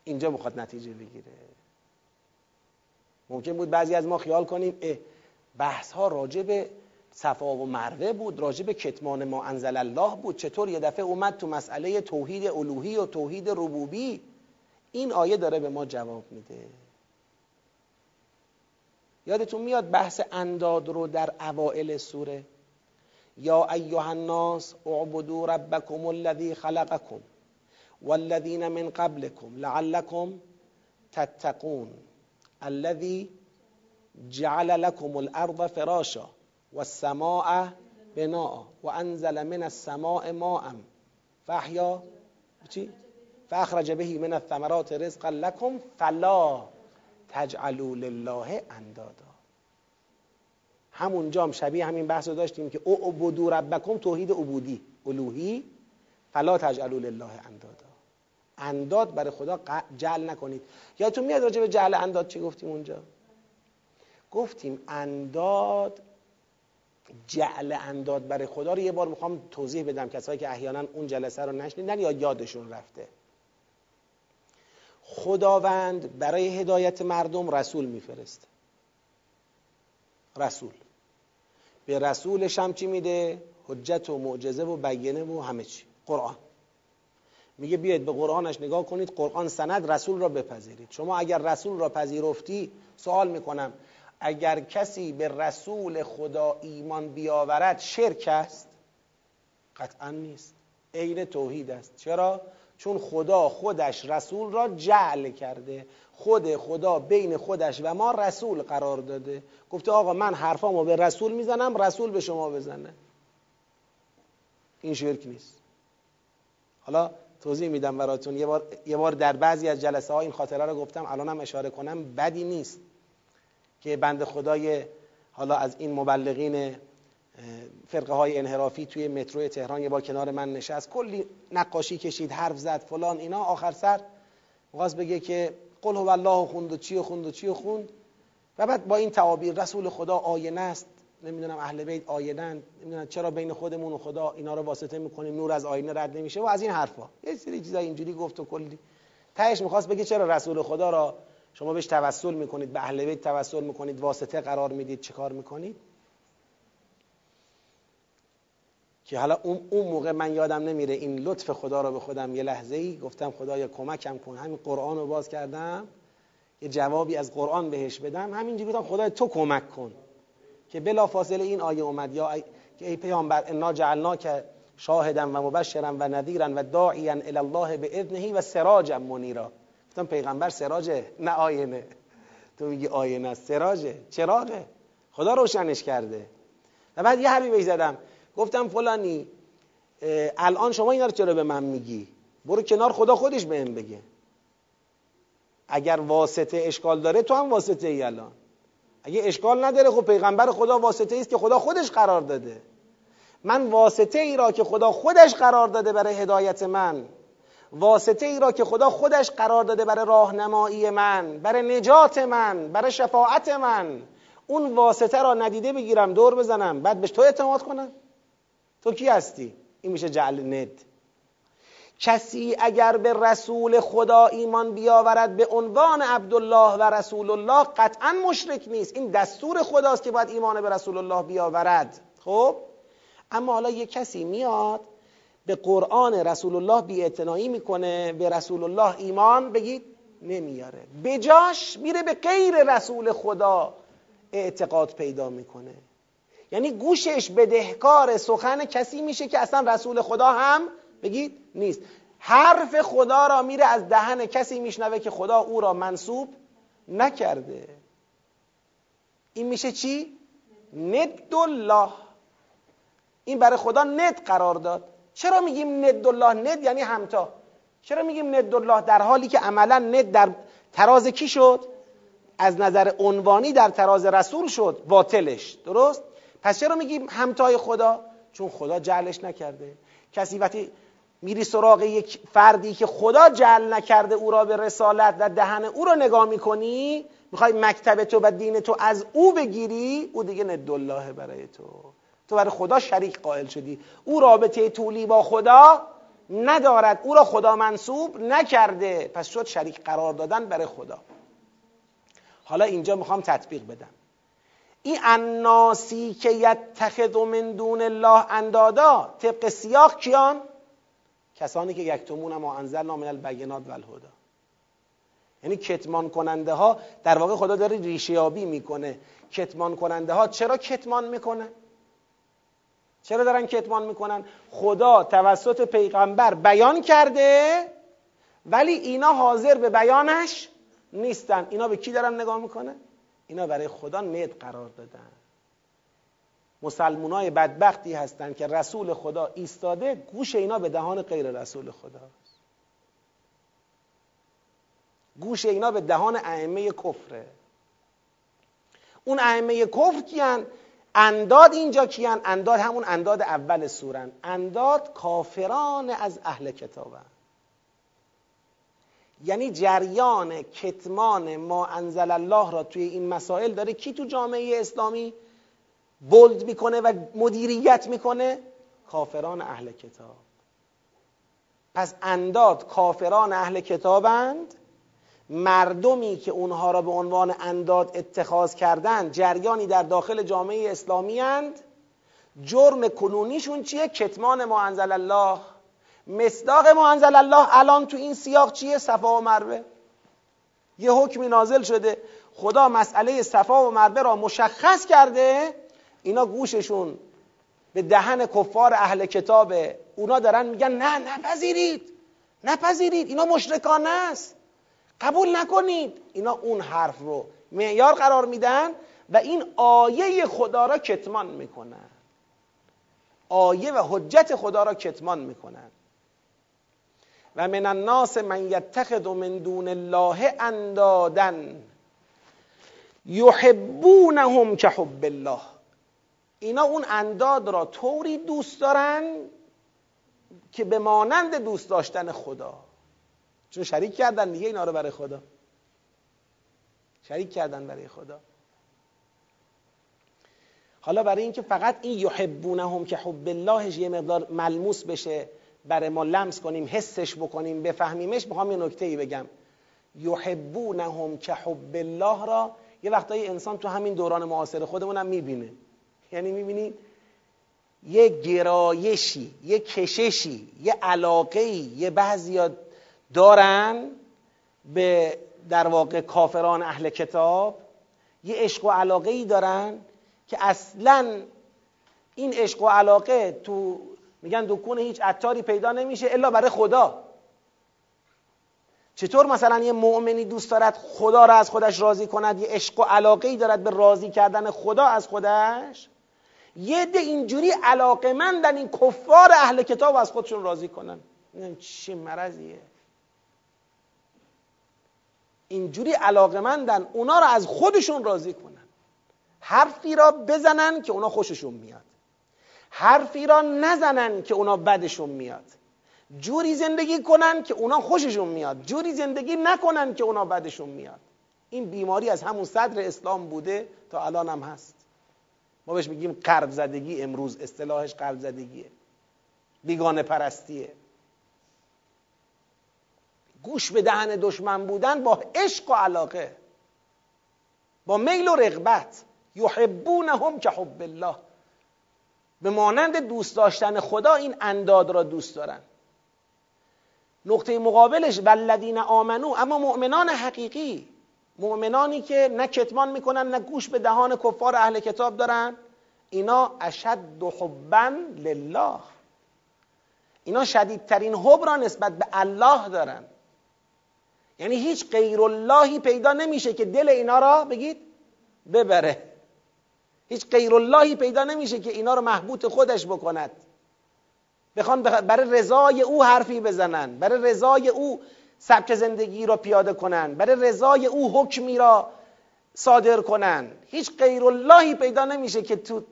اینجا می‌خواد نتیجه بگیره. ممکن بود بعضی از ما خیال کنیم اه بحث ها راجع به صفا و مروه بود راجع به کتمان ما انزل الله بود. چطور یه دفعه اومد تو مسئله توحید الوهی و توحید ربوبی؟ این آیه داره به ما جواب میده. یادتون میاد بحث انداد رو در اوائل سوره؟ یا ایها الناس اعبدوا ربکم الذی خلقکم والذین من قبلكم لعلكم تتقون. الذي جعل لكم الأرض فراشا والسماء بناء وأنزل من السماء ماء. فاحیا چی فأخرج به من الثمرات رزقا لكم فلا تجعلوا لله أندادا. همونجا هم شبیه همین بحث رو داشتیم که او عبدو ربکم توحید عبودی الوهی فلا تجعلوا لله اندادا. انداد برای خدا جعل نکنید. یادتون میاد راجع به جعل انداد چی گفتیم اونجا؟ گفتیم انداد جعل انداد برای خدا رو یه بار می‌خوام توضیح بدم. کسایی که احیانا اون جلسه رو نشنیدن یا یادشون رفته؟ خداوند برای هدایت مردم رسول میفرسته رسول. به رسولش هم چی میده؟ حجت و معجزه و بیانه و همه چی. قرآن. میگه بیاید به قرآنش نگاه کنید قرآن سند رسول را بپذیرید. شما اگر رسول را پذیرفتی سوال می‌کنم اگر کسی به رسول خدا ایمان بیاورد شرک است؟ قطعا نیست. عین توحید است. چرا؟ چون خدا خودش رسول را جعل کرده. خود خدا بین خودش و ما رسول قرار داده. گفته آقا من حرفامو به رسول می‌زنم رسول به شما بزنه. این شرک نیست. حالا توضیح میدم براتون. یه بار, یه بار در بعضی از جلسه ها این خاطره رو گفتم الانم اشاره کنم بدی نیست که بند خدای حالا از این مبلغین فرقه های انحرافی توی مترو تهران یه بار کنار من نشست. کلی نقاشی کشید حرف زد فلان اینا. آخر سر مغاز بگه که قل هو الله خوند و چی خوند و چی خوند. و بعد با این تعابیر رسول خدا آینه است. نمی‌دونم اهل بیت آینه نمی‌دونم چرا بین خودمون و خدا اینا رو واسطه می‌کنیم نور از آینه رد نمیشه و از این حرفا. یه سری چیزای اینجوری گفت و کلی. تهش می‌خواست بگه چرا رسول خدا را شما بهش توسل می‌کنید به اهل بیت توسل می‌کنید واسطه قرار می‌دید چه کار می‌کنید؟ که حالا اون اون موقع من یادم نمیره این لطف خدا رو به خودم یه لحظه ای گفتم خدایا کمکم کن. همین قرآن رو باز کردم. یه جوابی از قرآن بهش بدم. همینجوری گفتم خدای تو کمک کن. که بلا فاصله این آیه اومد. یا ای... که ای پیامبر انا جعلنا که شاهدا و مبشرا و نذیرا و داعیا الی الله به اذنه و سراجا منیرا. گفتم پیغمبر سراجه نه آینه. تو میگی آینه است. سراجه. چراغه. خدا روشنش کرده. و بعد یه حرفی بهش زدم. گفتم فلانی الان شما اینا رو چرا به من میگی؟ برو کنار خدا خودش بهم بگه. اگر واسطه اشکال داره تو هم واسطه ای الان. اگه اشکال نداره خب پیغمبر خدا واسطه است که خدا خودش قرار داده. من واسطه ای را که خدا خودش قرار داده برای هدایت من واسطه ای را که خدا خودش قرار داده برای راهنمایی من برای نجات من برای شفاعت من اون واسطه را ندیده بگیرم دور بزنم بعد بهش تو اعتماد کنم. تو کی هستی؟ این میشه جعل ند. کسی اگر به رسول خدا ایمان بیاورد به عنوان عبدالله و رسول الله قطعا مشرک نیست. این دستور خداست که باید ایمان به رسول الله بیاورد. خب؟ اما حالا یه کسی میاد به قرآن رسول الله بی می‌کنه به رسول الله ایمان بگید نمیاره. بجاش میره به غیر رسول خدا اعتقاد پیدا می‌کنه. یعنی گوشش بدهکار سخن کسی میشه که اصلا رسول خدا هم بگید نیست. حرف خدا را میره از دهن کسی میشنوه که خدا او را منصوب نکرده. این میشه چی؟ ند الله این برای خدا ند قرار داد. چرا میگیم ند الله ند یعنی همتا؟ چرا میگیم ند الله در حالی که عملا ند در تراز کی شد؟ از نظر عنوانی در تراز رسول شد. باطلش. درست؟ پس چرا میگیم همتای خدا؟ چون خدا جعلش نکرده. کسی وقتی میری سراغ یک فردی که خدا جعل نکرده او را به رسالت و دهن او را نگاه می‌کنی می‌خوای مکتب تو و دین تو از او بگیری او دیگه ند الله برای تو. تو برای خدا شریک قائل شدی. او رابطه طولی با خدا ندارد. او را خدا منصوب نکرده. پس شد شریک قرار دادن برای خدا. حالا اینجا می‌خوام تطبیق بدم. این الناسی که یتخذ من دون الله اندادا طبق سیاق کیان؟ کسانی که یکتمون ما انزلنا من البینات و الهدا یعنی کتمان کننده ها در واقع خدا داره ریشیابی می‌کنه. کتمان کننده ها چرا کتمان می‌کنه چرا دارن کتمان می‌کنن؟ خدا توسط پیغمبر بیان کرده ولی اینا حاضر به بیانش نیستن. اینا به کی دارن نگاه می‌کنه اینا برای خدا ند قرار دادن. مسلمونای بدبختی هستن که رسول خدا ایستاده گوش اینا به دهان غیر رسول خداست. گوش اینا به دهان ائمه کفره. اون ائمه کفر کیان؟ انداد اینجا کیان؟ انداد همون انداد اول سورن. انداد کافران از اهل کتابن. یعنی جریان کتمان ما انزل الله را توی این مسائل داره. کی تو جامعه اسلامی بولد می‌کنه و مدیریت می‌کنه؟ کافران اهل کتاب. پس انداد کافران اهل کتابند. مردمی که اونها را به عنوان انداد اتخاذ کردن جریانی در داخل جامعه اسلامی اند. جرم کنونیشون چیه؟ کتمان ما انزل الله. مصداق ما انزل الله الان تو این سیاق چیه؟ صفا و مروه. یه حکمی نازل شده. خدا مسئله صفا و مروه را مشخص کرده. اینا گوششون به دهن کفار اهل کتابه اونا دارن میگن نه نپذیرید. نپذیرید. اینا مشرکانه است. قبول نکنید. اینا اون حرف رو معیار قرار میدن و این آیه خدا را کتمان می‌کنن. آیه و حجت خدا را کتمان می‌کنن. و من الناس من یتخذ من دون الله اندادن یحبونهم که حب الله. اینا اون انداد را طوری دوست دارن که به مانند دوست داشتن خدا. چون شریک کردن دیگه اینا رو برای خدا. شریک کردن برای خدا. حالا برای اینکه فقط این یحبونهم که حب اللهش یه مقدار ملموس بشه. برای ما لمس کنیم حسش بکنیم بفهمیمش می‌خوام یه نکته ای بگم. یحبونهم که حب الله را یه وقتایی انسان تو همین دوران معاصر خودمونم می‌بینه. یعنی می‌بینی یه گرایشی یه کششی یه علاقهی یه بعضی دارن به در واقع کافران اهل کتاب. یه عشق و علاقه ای دارن که اصلا این عشق و علاقه تو میگن دکون هیچ عطاری پیدا نمیشه الا برای خدا. چطور مثلا یه مؤمنی دوست دارد خدا را از خودش راضی کند یه عشق و علاقه ای دارد به راضی کردن خدا از خودش؟ یه ده اینجوری علاقه من در این کفار اهل کتاب از خودشون راضی کنن. چه مرضیه؟ اینجوری علاقمندن اونا رو از خودشون راضی کنن. حرفی را بزنن که اونا خوششون میاد. حرفی را نزنن که اونا بدشون میاد. جوری زندگی کنن که اونا خوششون میاد. جوری زندگی نکنن که اونا بدشون میاد. این بیماری از همون صدر اسلام بوده تا الان هم هست. ما بهش میگیم قرب زدگی امروز. اصطلاحش قرب زدگیه. بیگانه پرستیه. گوش به دهن دشمن بودن با عشق و علاقه. با میل و رغبت. یحبونهم که حب الله. به مانند دوست داشتن خدا این انداد را دوست دارن. نقطه مقابلش والذین آمنو اما مؤمنان حقیقی مؤمنانی که نه کتمان می‌کنن نه گوش به دهان کفار اهل کتاب دارن اینا اشد حبا لله. اینا شدیدترین حب را نسبت به الله دارن. یعنی هیچ غیر اللهی پیدا نمیشه که دل اینا را بگید ببره. هیچ غیر اللهی پیدا نمیشه که اینا رو محبوط خودش بکند. بخوان برای رضای او حرفی بزنن برای رضای او سبک زندگی را پیاده کنن برای رضای او حکمی را صادر کنن. هیچ غیر اللهی پیدا نمیشه که تو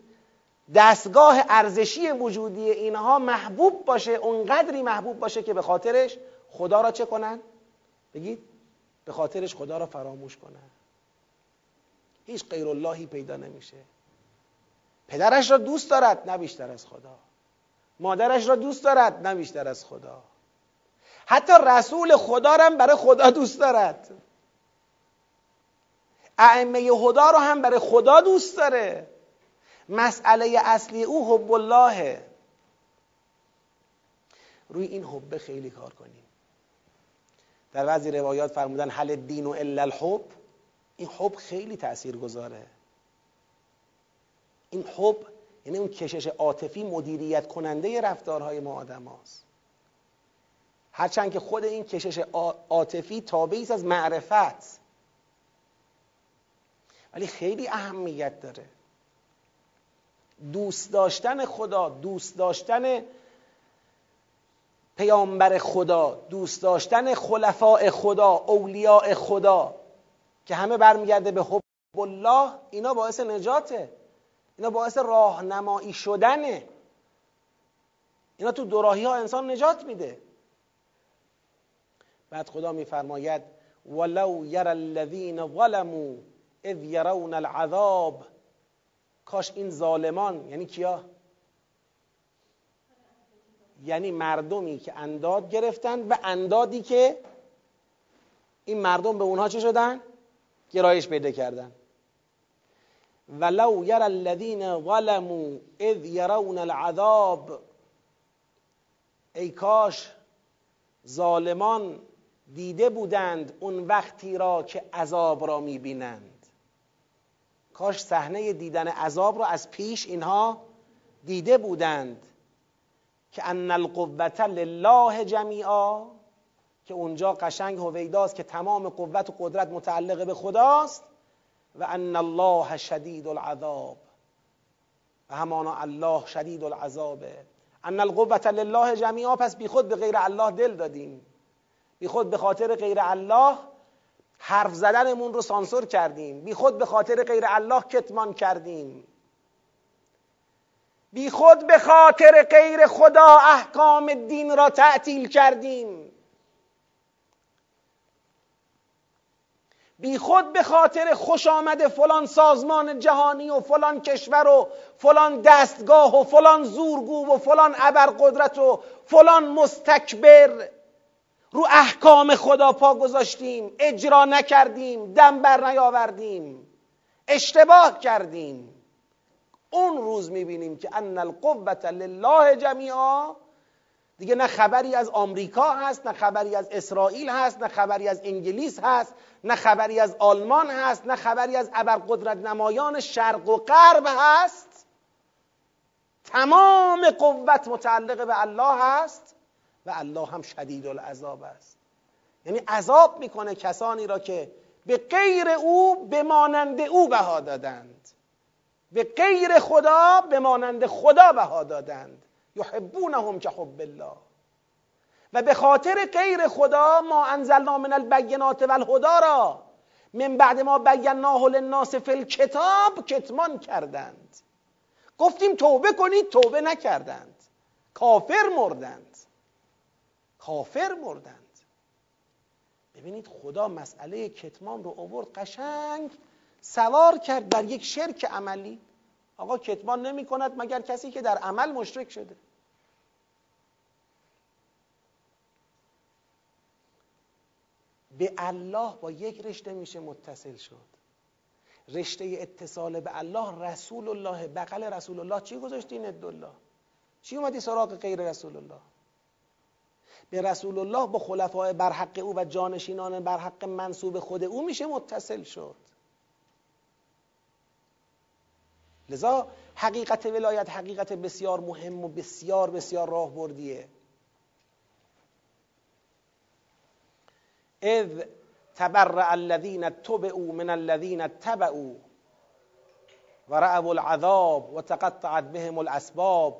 دستگاه ارزشی وجودی اینها محبوب باشه اونقدری محبوب باشه که به خاطرش خدا را چه کنن؟ بگید به خاطرش خدا را فراموش کنن. هیچ غیر اللهی پیدا نمیشه. پدرش را دوست دارد نه بیشتر از خدا. مادرش را دوست دارد نه بیشتر از خدا. حتی رسول خدا را هم برای خدا دوست دارد. ائمه هدا رو هم برای خدا دوست داره. مسئله اصلی او حب الله. روی این حبه خیلی کار کنیم. در بعضی روایات فرمودن حل دین و الا الحب؟ این حب خیلی تأثیر گذاره این حب یعنی اون کشش عاطفی مدیریت کننده رفتارهای ما آدم هاست. هرچند که خود این کشش عاطفی تابعی از معرفت. ولی خیلی اهمیت داره. دوست داشتن خدا دوست داشتن پیامبر خدا دوست داشتن خلفاء خدا اولیاء خدا که همه برمیگرده به حب الله اینا باعث نجاته. اینا باعث راهنمایی شدنه. اینا تو دوراهی ها انسان نجات میده. بعد خدا میفرماید ولو یر الذین ظلموا اذ یرون العذاب. کاش این ظالمان یعنی کیا؟ یعنی مردمی که انداد گرفتن و اندادی که این مردم به اونها چه شدن؟ گرایش پیدا کردن. ولو یر الذین ظلموا اذ یرون العذاب. ای کاش ظالمان دیده بودند اون وقتی را که عذاب را می‌بینند. کاش صحنه دیدن عذاب را از پیش اینها دیده بودند که ان القوت لله جمیعا که اونجا قشنگ هویداست که تمام قوت و قدرت متعلق به خداست. و ان الله شدید العذاب. و همانا الله شدید العذابه ان القوت لله جمیعا پس بی خود به غیر الله دل دادیم. بی خود به خاطر غیر الله حرف زدنمون رو سانسور کردیم. بی خود به خاطر غیر الله کتمان کردیم. بی خود به خاطر غیر خدا احکام دین را تعطیل کردیم. بی خود به خاطر خوش آمد فلان سازمان جهانی و فلان کشور و فلان دستگاه و فلان زورگو و فلان ابرقدرت و فلان مستکبر. رو احکام خدا پا گذاشتیم اجرا نکردیم دم بر نیاوردیم اشتباه کردیم. اون روز می‌بینیم که ان القوت لله جمیعا. دیگه نه خبری از آمریکا هست نه خبری از اسرائیل هست نه خبری از انگلیس هست نه خبری از آلمان هست نه خبری از ابرقدرت نمایان شرق و غرب هست. تمام قوت متعلق به الله هست و الله هم شدید العذاب است. یعنی عذاب می‌کنه کسانی را که به غیر او به مانند او بها دادند. به غیر خدا به مانند خدا بها دادند. یحبونهم که حب الله. و به خاطر غیر خدا ما انزلنا من البینات و الهدا را. من بعد ما بیناه للناس فی الکتاب کتمان کردند. گفتیم توبه کنید توبه نکردند. کافر مردند. کافر مردند. ببینید خدا مسئله کتمان رو آورد قشنگ سوار کرد در یک شرک عملی. آقا کتمان نمی کند مگر کسی که در عمل مشرک شده؟ به الله با یک رشته میشه متصل شد. رشته اتصال به الله رسول الله بغل رسول الله چی گذاشتی ند الله چی اومدی سراغ غیر رسول الله به رسول الله با خلفای برحق او و جانشینان برحق منصوب خود او میشه متصل شد. لذا حقیقت ولایت حقیقت بسیار مهم و بسیار بسیار راه بردیه اذ تبرع الذين تبعوا من الذين تبعوا ورأوا العذاب وتقطعت بهم الاسباب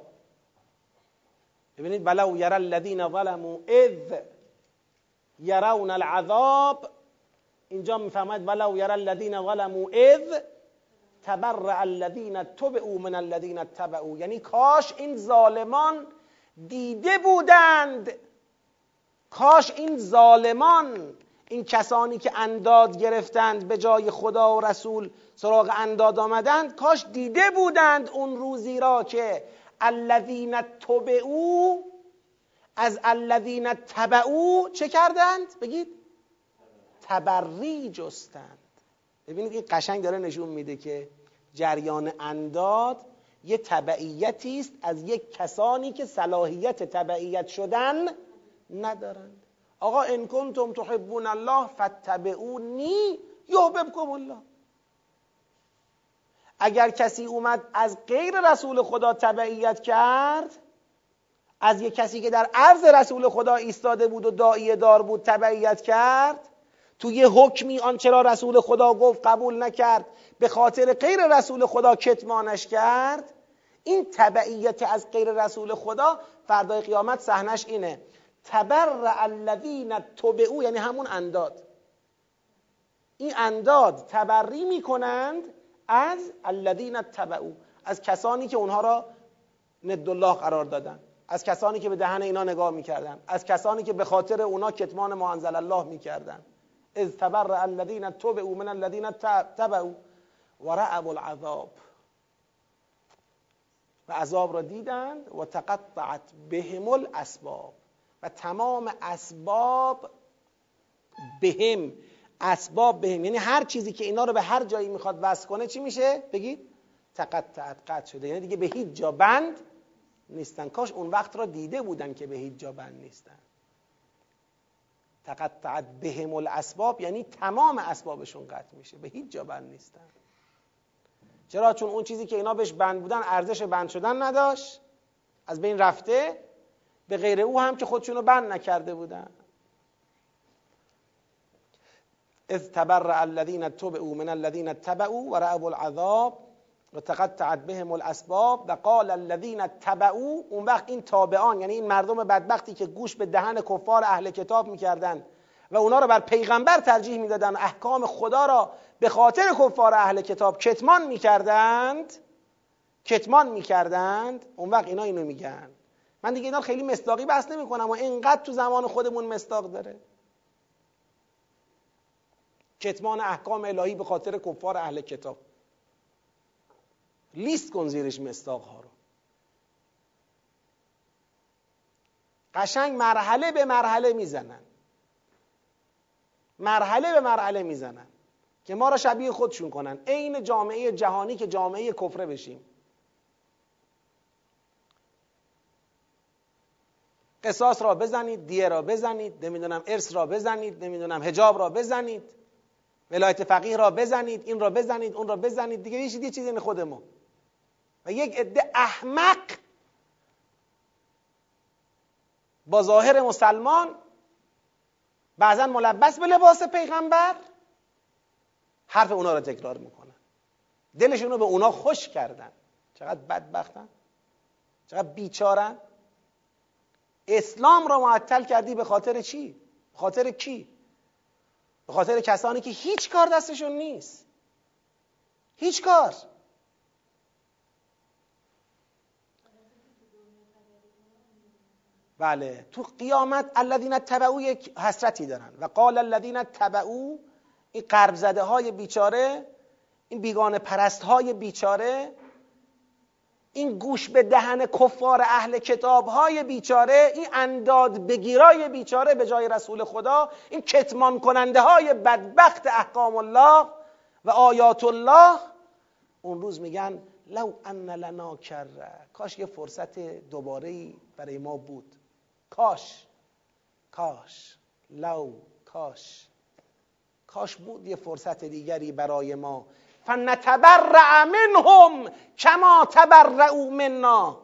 ببینید ولو یرى الذين ظلموا اذ يرون العذاب. اینجا می‌فهمد ولو یرى الذين ظلموا اذ تبرع الذين تبعوا من الذين تبعوا یعنی کاش این ظالمان دیده بودند کاش این ظالمان این کسانی که انداد گرفتند به جای خدا و رسول سراغ انداد آمدند کاش دیده بودند اون روزی را که الذین تبعو از الذین تبعو چه کردند؟ بگید. تبری جستند. ببینید این قشنگ داره نشون میده که جریان انداد یه تبعیتی است از یک کسانی که صلاحیت تبعیت شدن ندارند. آقا ان کنتم تحبون الله فاتبعونی یحببکم الله. اگر کسی اومد از غیر رسول خدا تبعیت کرد از یک کسی که در عرض رسول خدا ایستاده بود و داعیه دار بود تبعیت کرد تو یه حکمی آنچه را رسول خدا گفت قبول نکرد به خاطر غیر رسول خدا کتمانش کرد این تبعیت از غیر رسول خدا فردای قیامت صحنش اینه. تبر الذین تبعو یعنی همون انداد. این انداد تبری می‌کنند از الذین تبعو از کسانی که اونها را ند الله قرار دادن از کسانی که به دهن اینا نگاه می‌کردن از کسانی که به خاطر اونا کتمان ما انزل الله می‌کردن. از تبر الذین تبعو من الذین تبعو و رعب العذاب. و عذاب را دیدند و تقطعت بهم الاسباب. و تمام اسباب بهم اسباب بهم. یعنی هر چیزی که اینا رو به هر جایی می‌خواد وصل کنه چی میشه؟ بگید تقطعت قطع شده. یعنی دیگه به هیچ جا بند نیستن. کاش اون وقت را دیده بودن که به هیچ جا بند نیستن. تقطعت بهم الاسباب یعنی تمام اسبابشون قطع میشه. به هیچ جا بند نیستن. چرا؟ چون اون چیزی که اینا بهش بند بودن ارزش بند شدن نداشت. از بین رفته. به غیر او هم که خودشونو بند نکرده بودن. اذ تبرع الذين تبعوا من الذين تبعوا ورأوا العذاب و تقطعت بهم الاسباب و قال الذين تبعوا اون وقت این تابعان یعنی این مردم بدبختی که گوش به دهن کفار اهل کتاب می‌کردن و اونا رو بر پیغمبر ترجیح می‌دادن احکام خدا را به خاطر کفار اهل کتاب کتمان می‌کردند کتمان می‌کردند اون وقت اینا اینو میگن. من دیگه اینا خیلی مصداقی بحث نمی کنم و اینقدر تو زمان خودمون مصداق داره. کتمان احکام الهی به خاطر کفار اهل کتاب. لیست کن زیرش مصداق ها رو. قشنگ مرحله به مرحله می‌زنن. مرحله به مرحله می‌زنن که ما را شبیه خودشون کنن. عین جامعه جهانی که جامعه کفره بشیم. قصاص را بزنید دیه را بزنید نمی‌دونم ارث را بزنید نمی‌دونم هجاب را بزنید ولایت فقیه را بزنید این را بزنید اون را بزنید. دیگه یه چیزی چیزی خود ما و یک عده احمق با ظاهر مسلمان بعضا ملبس به لباس پیغمبر حرف اونا را تکرار می‌کنن. دلشون رو به اونا خوش کردن. چقدر بدبختن؟ چقدر بیچارن؟ اسلام را معطل کردی به خاطر چی؟ به خاطر کی؟ به خاطر کسانی که هیچ کار دستشون نیست هیچ کار بله تو قیامت الذین تبعو یک حسرتی دارن و قال الذین تبعو این قرب زده های بیچاره این بیگانه پرست های بیچاره این گوش به دهن کفار اهل کتاب های بیچاره این انداد بگیرای بیچاره به جای رسول خدا این کتمان کننده های بدبخت احکام الله و آیات الله. اون روز میگن لو ان لنا کره کاش یه فرصت دوباره برای ما بود. کاش کاش لو کاش. کاش بود یه فرصت دیگری برای ما. فنتبرع منهم کما تبرعوا منا.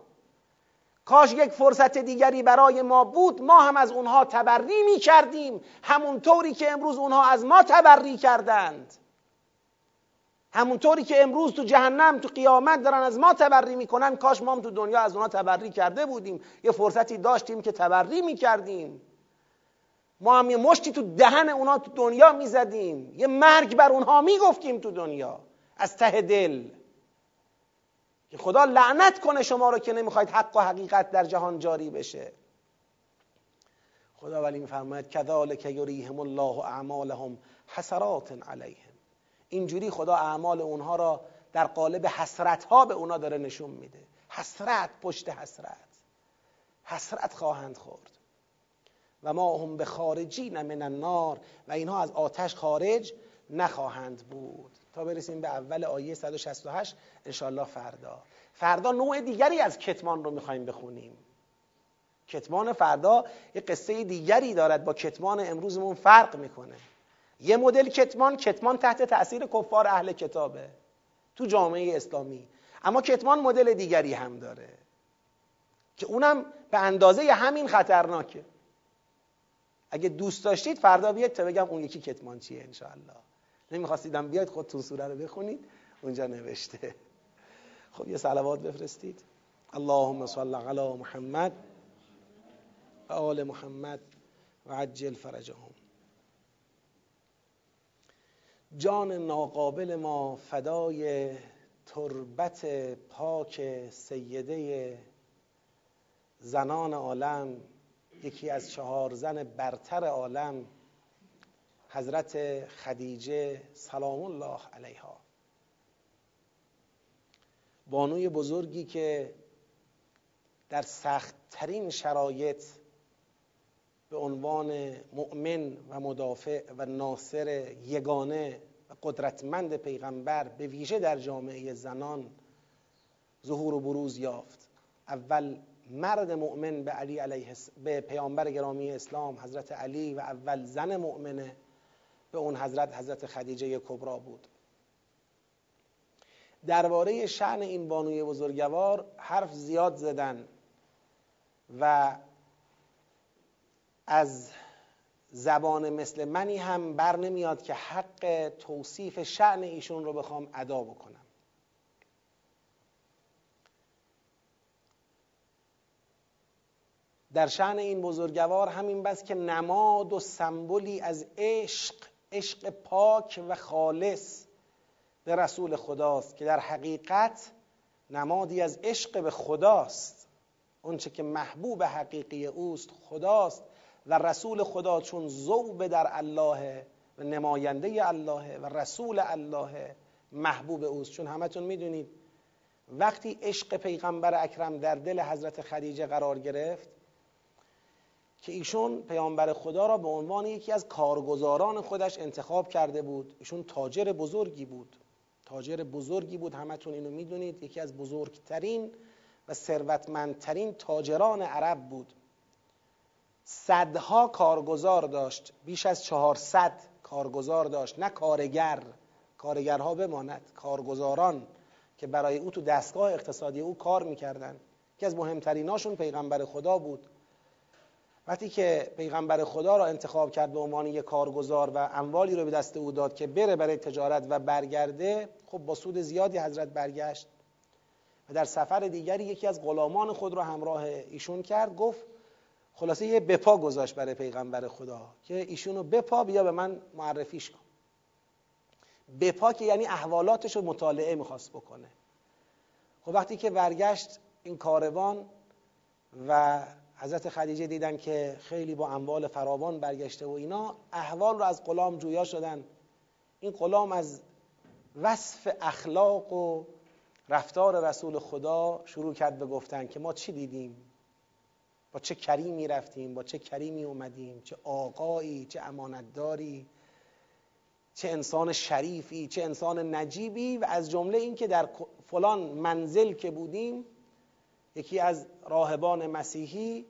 کاش یک فرصت دیگری برای ما بود ما هم از اونها تبری می کردیم همونطوری که امروز اونها از ما تبری کردند. همونطوری که امروز تو جهنم تو قیامت دارن از ما تبری می‌کنن کاش ما هم تو دنیا از اونها تبری کرده بودیم. یه فرصتی داشتیم که تبری می‌کردیم. ما هم یه مشتی تو دهن اونها تو دنیا می‌زدیم. یه مرگ بر اونها می‌گفتیم تو دنیا. از ته دل. که خدا لعنت کنه شما رو که نمی‌خواید حق و حقیقت در جهان جاری بشه. خدا ولی میفرماید کذالک یریهم الله اعمالهم حسرات علیهم. اینجوری خدا اعمال اونها را در قالب حسرت ها به اونها داره نشون میده. حسرت پشت حسرت. حسرت خواهند خورد. و ما هم به خارجین من النار. و اینها از آتش خارج نخواهند بود. تا برسیم به اول آیه 168 انشالله فردا. فردا نوع دیگری از کتمان رو می‌خوایم بخونیم. کتمان فردا یه قصه دیگری دارد با کتمان امروزمون فرق می‌کنه. یه مدل کتمان کتمان تحت تاثیر کفار اهل کتابه. تو جامعه اسلامی. اما کتمان مدل دیگری هم داره. که اونم به اندازه همین خطرناکه. اگه دوست داشتید فردا بیاید تا بگم اون یکی کتمان چیه انشاءالله. نمیخواستیدم بیاید خودتون سوره رو بخونید اونجا نوشته. خب یه صلوات بفرستید. اللهم صل علی محمد و آل محمد و عجل فرجهم. جان ناقابل ما فدای تربت پاک سیده زنان عالم یکی از چهار زن برتر عالم حضرت خدیجه سلام الله علیها. بانوی بزرگی که در سختترین شرایط به عنوان مؤمن و مدافع و ناصر یگانه و قدرتمند پیغمبر به ویژه در جامعه زنان ظهور و بروز یافت. اول مرد مؤمن به علی علیه به پیامبر گرامی اسلام حضرت علی و اول زن مؤمنه. به اون حضرت حضرت خدیجه کبرا بود. درباره شعن این بانوی بزرگوار حرف زیاد زدن و از زبان مثل منی هم بر نمیاد که حق توصیف شعن ایشون رو بخوام ادا بکنم. در شعن این بزرگوار همین بس که نماد و سمبولی از عشق عشق پاک و خالص به رسول خداست که در حقیقت نمادی از عشق به خداست. اونچه که محبوب حقیقی اوست خداست و رسول خدا چون زوب در الله و نماینده الله و رسول الله محبوب اوست. چون همتون می‌دونید وقتی عشق پیغمبر اکرم در دل حضرت خدیجه قرار گرفت که ایشون پیامبر خدا را به عنوان یکی از کارگزاران خودش انتخاب کرده بود. ایشون تاجر بزرگی بود. تاجر بزرگی بود. همتون اینو می‌دونید. یکی از بزرگترین و ثروتمندترین تاجران عرب بود. صدها کارگزار داشت. بیش از چهارصد کارگزار داشت. نه کارگر. کارگرها بماند. کارگزاران که برای او تو دستگاه اقتصادی او کار می‌کردن. که از مهمتریناشون پیغمبر خدا بود. وقتی که پیغمبر خدا را انتخاب کرد به عنوان یک کارگزار و اموالی رو به دست او داد که بره برای تجارت و برگرده خب با سود زیادی حضرت برگشت و در سفر دیگری یکی از غلامان خود را همراه ایشون کرد گفت خلاصه یه بپا گذاشت برای پیغمبر خدا که ایشونو بپا بیا به من معرفیش کن. بپا که یعنی احوالاتش رو مطالعه می‌خواست بکنه. خب وقتی که برگشت این کاروان و حضرت خدیجه دیدن که خیلی با اموال فراوان برگشته و اینا احوال رو از غلام جویا شدن. این غلام از وصف اخلاق و رفتار رسول خدا شروع کرد به گفتن که ما چی دیدیم؟ با چه کریمی رفتیم؟ با چه کریمی اومدیم؟ چه آقایی؟ چه امانتداری؟ چه انسان شریفی؟ چه انسان نجیبی؟ و از جمله این که در فلان منزل که بودیم یکی از راهبان مسیحی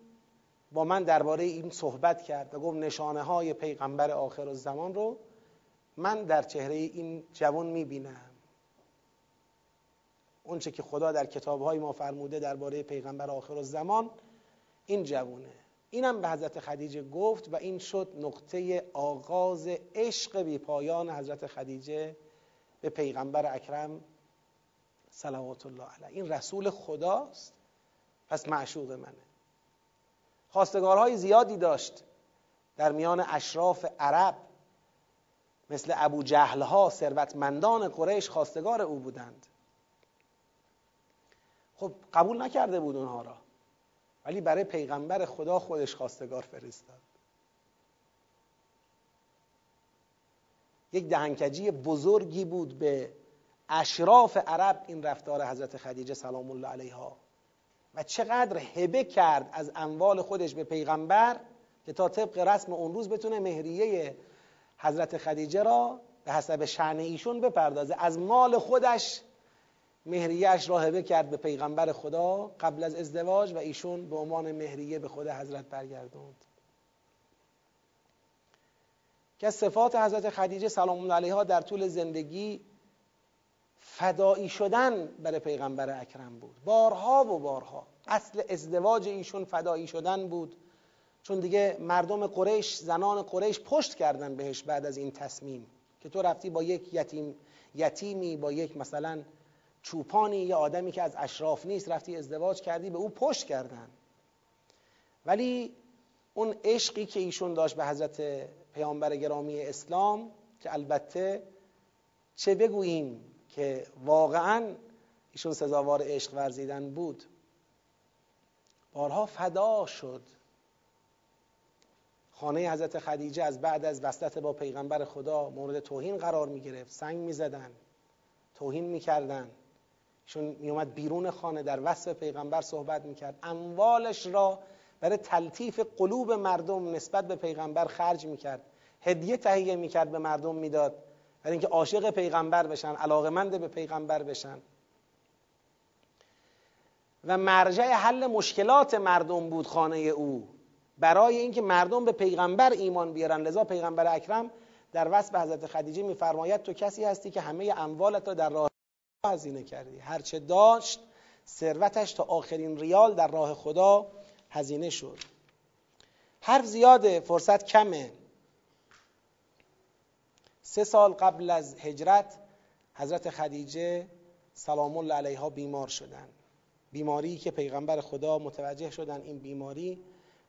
با من درباره این صحبت کرد و گفت نشانه های پیغمبر آخر الزمان رو من در چهره این جوان می‌بینم. اونچه که خدا در کتابهای ما فرموده درباره پیغمبر آخر الزمان این جوونه اینم به حضرت خدیجه گفت و این شد نقطه آغاز عشق بی پایان حضرت خدیجه به پیغمبر اکرم صلوات الله علیه. این رسول خداست. پس معشوق منه. خواستگارهای زیادی داشت در میان اشراف عرب. مثل ابو جهلها ثروتمندان قریش خواستگار او بودند. خب قبول نکرده بود اونها را. ولی برای پیغمبر خدا خودش خواستگار فرستاد. یک دهنکجی بزرگی بود به اشراف عرب این رفتار حضرت خدیجه سلام الله علیها. و چقدر هبه کرد از اموال خودش به پیغمبر که تا طبق رسم اون روز بتونه مهریه حضرت خدیجه را به حسب شعن ایشون بپردازه. از مال خودش مهریهش را هبه کرد به پیغمبر خدا قبل از ازدواج و ایشون به عنوان مهریه به خود حضرت برگردوند. که صفات حضرت خدیجه سلام الله علیها در طول زندگی فدایی شدن برای پیغمبر اکرم بود. بارها و بارها. اصل ازدواج ایشون فدایی شدن بود. چون دیگه مردم قریش زنان قریش پشت کردن بهش بعد از این تصمیم. که تو رفتی با یک یتیم یتیمی با یک مثلا چوپانی یا آدمی که از اشراف نیست رفتی ازدواج کردی به او پشت کردن. ولی اون عشقی که ایشون داشت به حضرت پیامبر گرامی اسلام که البته چه بگوییم؟ که واقعا ایشون سزاوار عشق ورزیدن بود. بارها فدا شد. خانه حضرت خدیجه از بعد از وصلت با پیغمبر خدا مورد توهین قرار می گرفت سنگ می زدن توهین می کردن ایشون می اومد بیرون خانه در وصف پیغمبر صحبت می کرد اموالش را برای تلطیف قلوب مردم نسبت به پیغمبر خرج می کرد هدیه تهیه می کرد به مردم می‌داد. برای اینکه عاشق پیغمبر بشن علاقمند به پیغمبر بشن. و مرجع حل مشکلات مردم بود خانه او. برای اینکه مردم به پیغمبر ایمان بیارن لذا پیغمبر اکرم در وصف حضرت خدیجه میفرماید تو کسی هستی که همه اموالت را در راه هزینه کردی. هرچه داشت ثروتش تا آخرین ریال در راه خدا هزینه شد. حرف زیاده فرصت کمه. سه سال قبل از هجرت حضرت خدیجه سلام الله علیها بیمار شدن. بیماری که پیغمبر خدا متوجه شدن این بیماری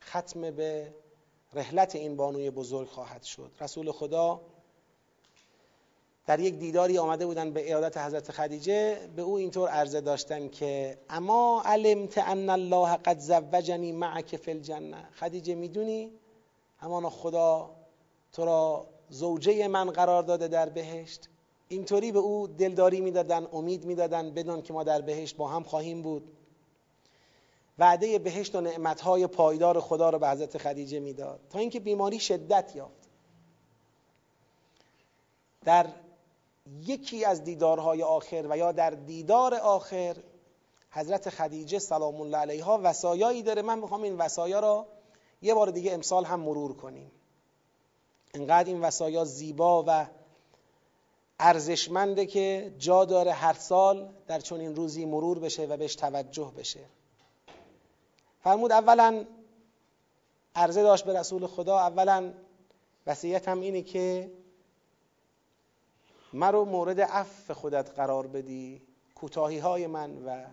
ختم به رحلت این بانوی بزرگ خواهد شد. رسول خدا در یک دیداری آمده بودن به ایادت حضرت خدیجه به او اینطور عرضه داشتن که اما علمت ان الله قد زوجنی معک فی الجنه. خدیجه می‌دونی؟ همانا خدا تو را زوجه من قرار داده در بهشت. اینطوری به او دلداری می‌دادن امید می‌دادن بدون که ما در بهشت با هم خواهیم بود. وعده بهشت و نعمتهای پایدار خدا رو به حضرت خدیجه می‌داد. تا اینکه بیماری شدت یافت. در یکی از دیدارهای آخر و یا در دیدار آخر حضرت خدیجه سلام الله علیها وسایایی داره. من می‌خوام این وسایا را یه بار دیگه امسال هم مرور کنیم. انقدر این وسایا زیبا و ارزشمنده که جا داره هر سال در چون این روزی مرور بشه و بهش توجه بشه. فرمود اولا عرضه داشت به رسول خدا اولا وصیت هم اینه که مرا مورد عفو خودت قرار بدی کوتاهی های من و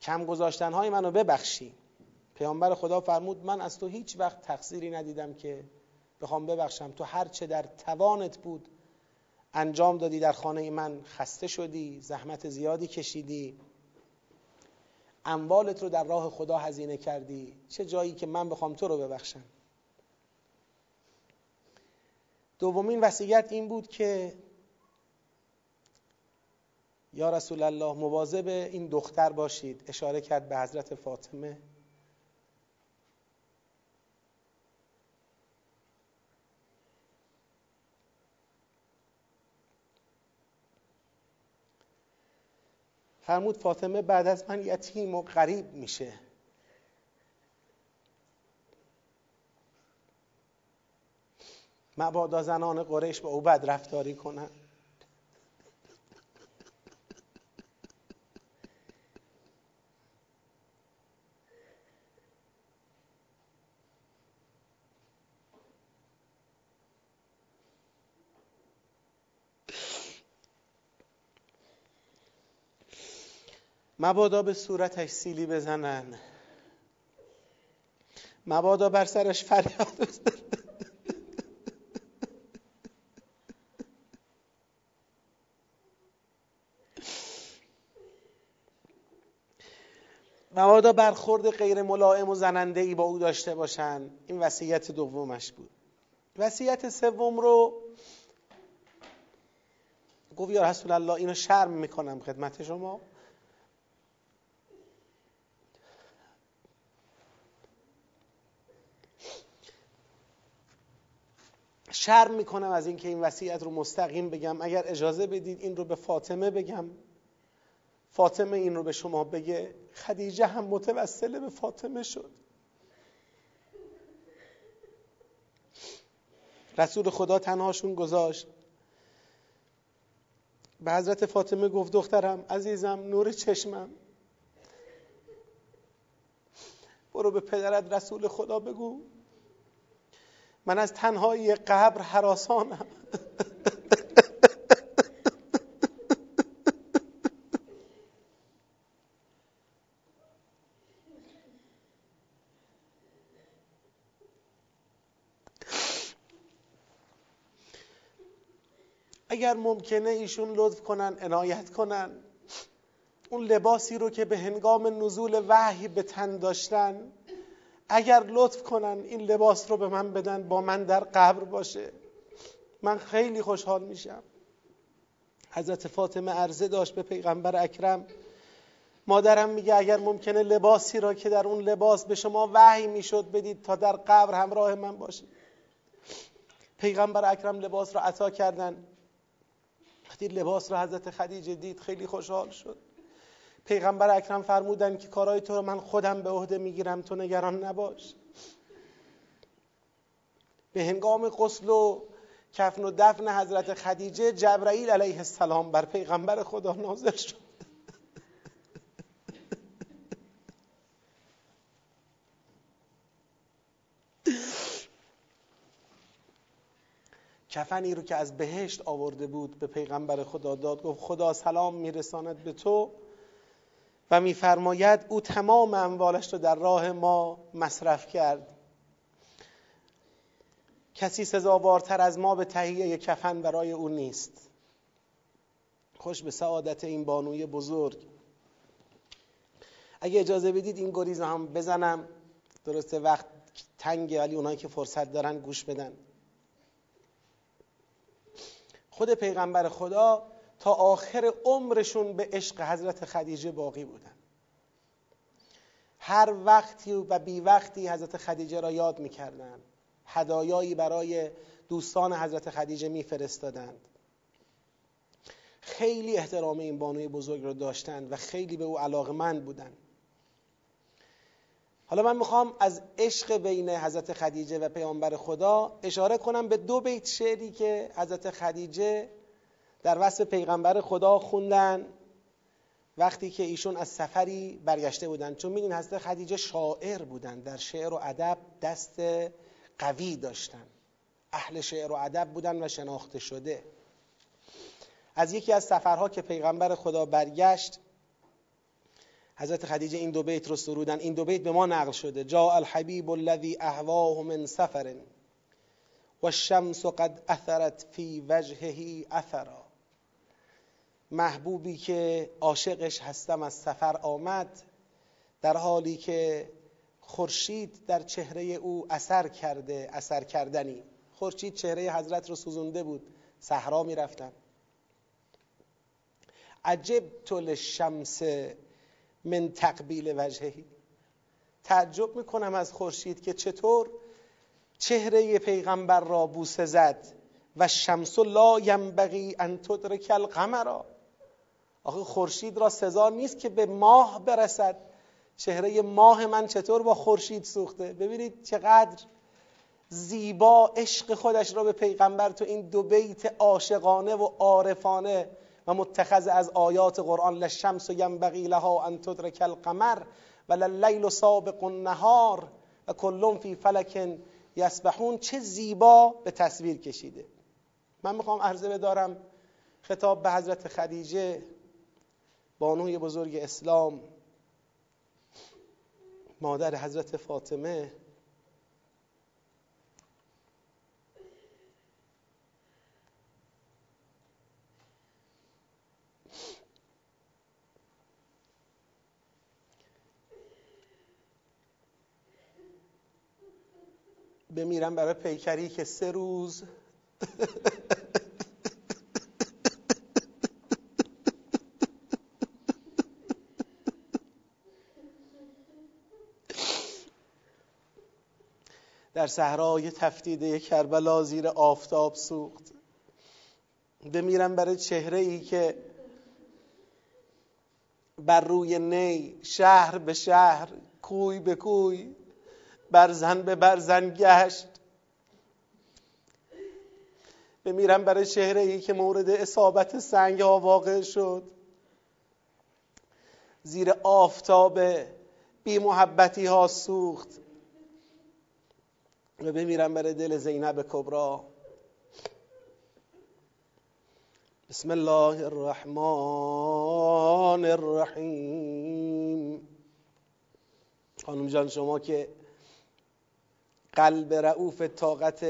کم گذاشتن های منو ببخشی. پیامبر خدا فرمود من از تو هیچ وقت تقصیری ندیدم که بخوام ببخشم. تو هر چه در توانت بود انجام دادی در خانه من خسته شدی زحمت زیادی کشیدی اموالت رو در راه خدا هزینه کردی چه جایی که من بخوام تو رو ببخشم. دومین وصیت این بود که یا رسول الله مواظب این دختر باشید. اشاره کرد به حضرت فاطمه. فرمود فاطمه بعد از من یتیم و غریب میشه. مبادا زنان قریش با او بد رفتاری کنن مبادا به صورتش سیلی بزنن. مبادا بر سرش فریاد بزنن. مبادا برخورد غیر ملائم و زننده ای با او داشته باشن. این وصیت دومش بود. وصیت سوم رو گفت یا رسول الله اینو شرم می‌کنم خدمت شما. شرم می‌کنم از اینکه این وصیت رو مستقیم بگم. اگر اجازه بدید این رو به فاطمه بگم. فاطمه این رو به شما بگه. خدیجه هم متوسله به فاطمه شد. رسول خدا تنهاشون گذاشت. به حضرت فاطمه گفت دخترم عزیزم نور چشمم. برو به پدرت رسول خدا بگو. من از تنهایی قبر حراسانم. اگر ممکنه ایشون لطف کنن عنایت کنن. اون لباسی رو که به هنگام نزول وحی به تن داشتن اگر لطف کنن این لباس رو به من بدن با من در قبر باشه. من خیلی خوشحال میشم. حضرت فاطمه عرضه داشت به پیغمبر اکرم مادرم میگه اگر ممکنه لباسی را که در اون لباس به شما وحی می‌شد بدید تا در قبر همراه من باشید. پیغمبر اکرم لباس را عطا کردن. وقتی لباس را حضرت خدیجه دید خیلی خوشحال شد. پیغمبر اکرم فرمودن که کارهای تو رو من خودم به عهده می‌گیرم تو نگران نباش. به هنگام غسل و کفن و دفن حضرت خدیجه جبرائیل علیه السلام بر پیغمبر خدا نازل شد. کفنی رو که از بهشت آورده بود به پیغمبر خدا داد گفت خدا سلام میرساند به تو. و میفرماید او تمام اموالش رو در راه ما مصرف کرد. کسی سزاوارتر از ما به تهیه کفن برای او نیست. خوش به سعادت این بانوی بزرگ. اگه اجازه بدید این گریز هم بزنم. درسته وقت تنگه ولی اونایی که فرصت دارن گوش بدن. خود پیغمبر خدا تا آخر عمرشون به عشق حضرت خدیجه باقی بودن. هر وقتی و بی وقتی حضرت خدیجه را یاد می‌کردند هدایایی برای دوستان حضرت خدیجه میفرستادند. خیلی احترام این بانوی بزرگ را داشتند و خیلی به او علاقمند بودند. حالا من می‌خوام از عشق بین حضرت خدیجه و پیامبر خدا اشاره کنم به دو بیت شعری که حضرت خدیجه در وصف پیغمبر خدا خوندن وقتی که ایشون از سفری برگشته بودن. چون میدین حضرت خدیجه شاعر بودن. در شعر و ادب دست قوی داشتن. اهل شعر و ادب بودن و شناخته شده. از یکی از سفرها که پیغمبر خدا برگشت حضرت خدیجه این دو بیت رو سرودن. این دو بیت به ما نقل شده. جا الحبیب الذی اهواه من سفر و الشمس قد اثرت فی وجهه اثرا. محبوبی که عاشقش هستم از سفر آمد در حالی که خورشید در چهره او اثر کرده اثر کردنی. خورشید چهره حضرت رو سوزونده بود صحرا می‌رفتن. عجب طول شمس من تقبیل وجههی تعجب می‌کنم از خورشید که چطور چهره پیغمبر را بوسه زد و شمس لا ینبغی ان تدرک القمر. آخه خورشید را سزا نیست که به ماه برسد. چهره ماه من چطور با خورشید سوخته؟ ببینید چقدر زیبا عشق خودش را به پیغمبر تو این دو بیت عاشقانه و عارفانه و متخذ از آیات قرآن لشمس و ینبغی لها ان تدرک القمر و للیل سابق النهار و کلون فی فلک یسبحون. چه زیبا به تصویر کشیده. من می‌خوام عرضه بدارم خطاب به حضرت خدیجه. بانوی بزرگ اسلام مادر حضرت فاطمه. بمیرم برای پیکری که سه روز [laughs] صحرای تفتیده کربلا زیر آفتاب سوخت. بمیرم برای چهره ای که بر روی نی شهر به شهر کوی به کوی برزن به برزن گشت. بمیرم برای چهره ای که مورد اصابت سنگ ها واقع شد. زیر آفتاب بی محبتی ها سوخت. و بمیرم برای دل زینب کبرا بسم الله الرحمن الرحیم. خانم جان شما که قلب رعوف طاقت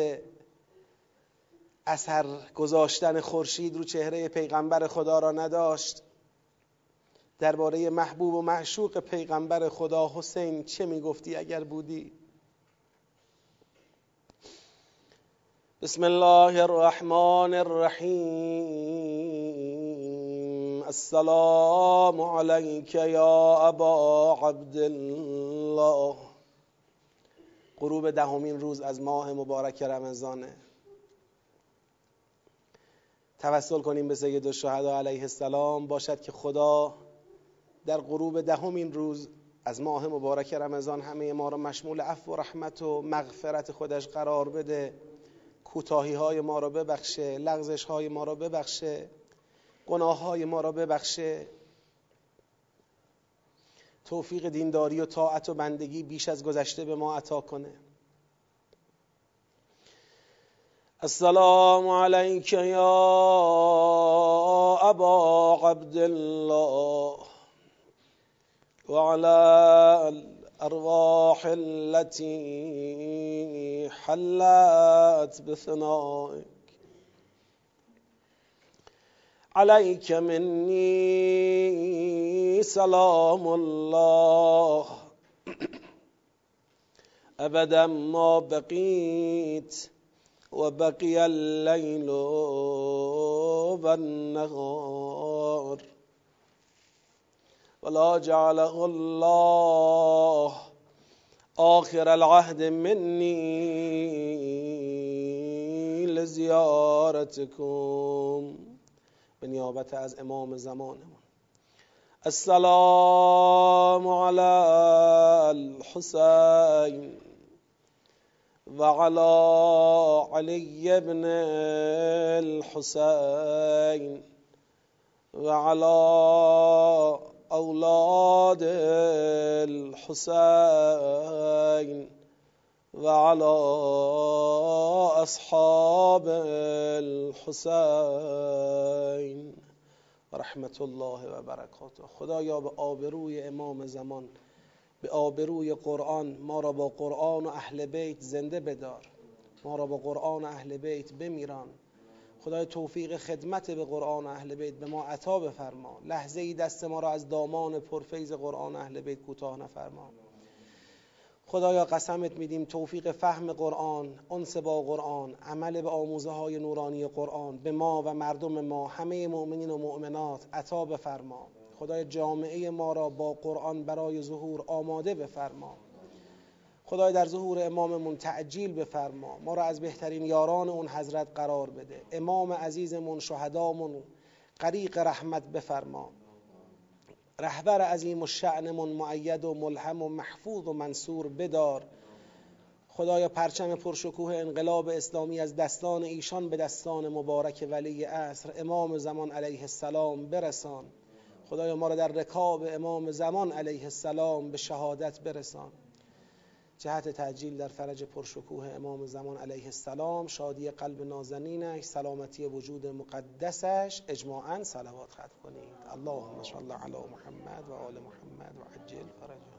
اثر گذاشتن خورشید رو چهره پیغمبر خدا را نداشت درباره محبوب و معشوق پیغمبر خدا حسین چه می‌گفتی اگر بودی؟ بسم الله الرحمن الرحیم السلام علیک یا ابا عبدالله غروب دهمین روز از ماه مبارک رمضانه توسل کنیم به سید الشهدا علیه السلام. باشد که خدا در غروب دهمین روز از ماه مبارک رمضان همه ما را مشمول عفو و رحمت و مغفرت خودش قرار بده. کوتاهی های ما را ببخشه لغزش های ما را ببخشه گناه های ما را ببخشه. توفیق دینداری و طاعت و بندگی بیش از گذشته به ما عطا کنه. السلام عليك يا أبا عبد الله وعلى الأرواح التي حلت بثنائك. عليك مني سلام الله. أبدا ما بقيت وبقي الليل والنهار. ولا جعله الله آخر العهد مني لزيارتكم. به نیابت از امام زمانمون. السلام على الحسين وعلى علي بن الحسين وعلى أولاد الحسين وعلى أصحاب الحسين. ورحمة الله وبركاته خدایا به آبروی امام زمان به آبروی قرآن ما را با قرآن و اهل بیت زنده بدار. ما را با قرآن و اهل بیت بمیران. خدای توفیق خدمت به قرآن اهل بیت به ما عطا بفرما. لحظه ای دست ما را از دامان پرفیض قرآن اهل بیت کوتاه نفرما. خدایا قسمت میدیم توفیق فهم قرآن انس با قرآن عمل به آموزه های نورانی قرآن به ما و مردم ما همه مؤمنین و مؤمنات عطا بفرما. خدای جامعه ما را با قرآن برای ظهور آماده بفرما. خدای در ظهور اماممون تعجیل بفرما. ما را از بهترین یاران اون حضرت قرار بده. امام عزیزمون شهدامون غریق رحمت بفرما. رهبر عظیم و شعنمون معید و ملهم و محفوظ و منصور بدار. خدایا پرچم پرشکوه انقلاب اسلامی از دستان ایشان به دستان مبارک ولی عصر امام زمان علیه السلام برسان. خدایا ما را در رکاب امام زمان علیه السلام به شهادت برسان. جهت تعجیل در فرج پرشکوه امام زمان علیه السلام شادی قلب نازنینش سلامتی وجود مقدسش اجماعا صلوات ختم کنید. اللهم صل علی محمد و آل محمد و عجل فرجه.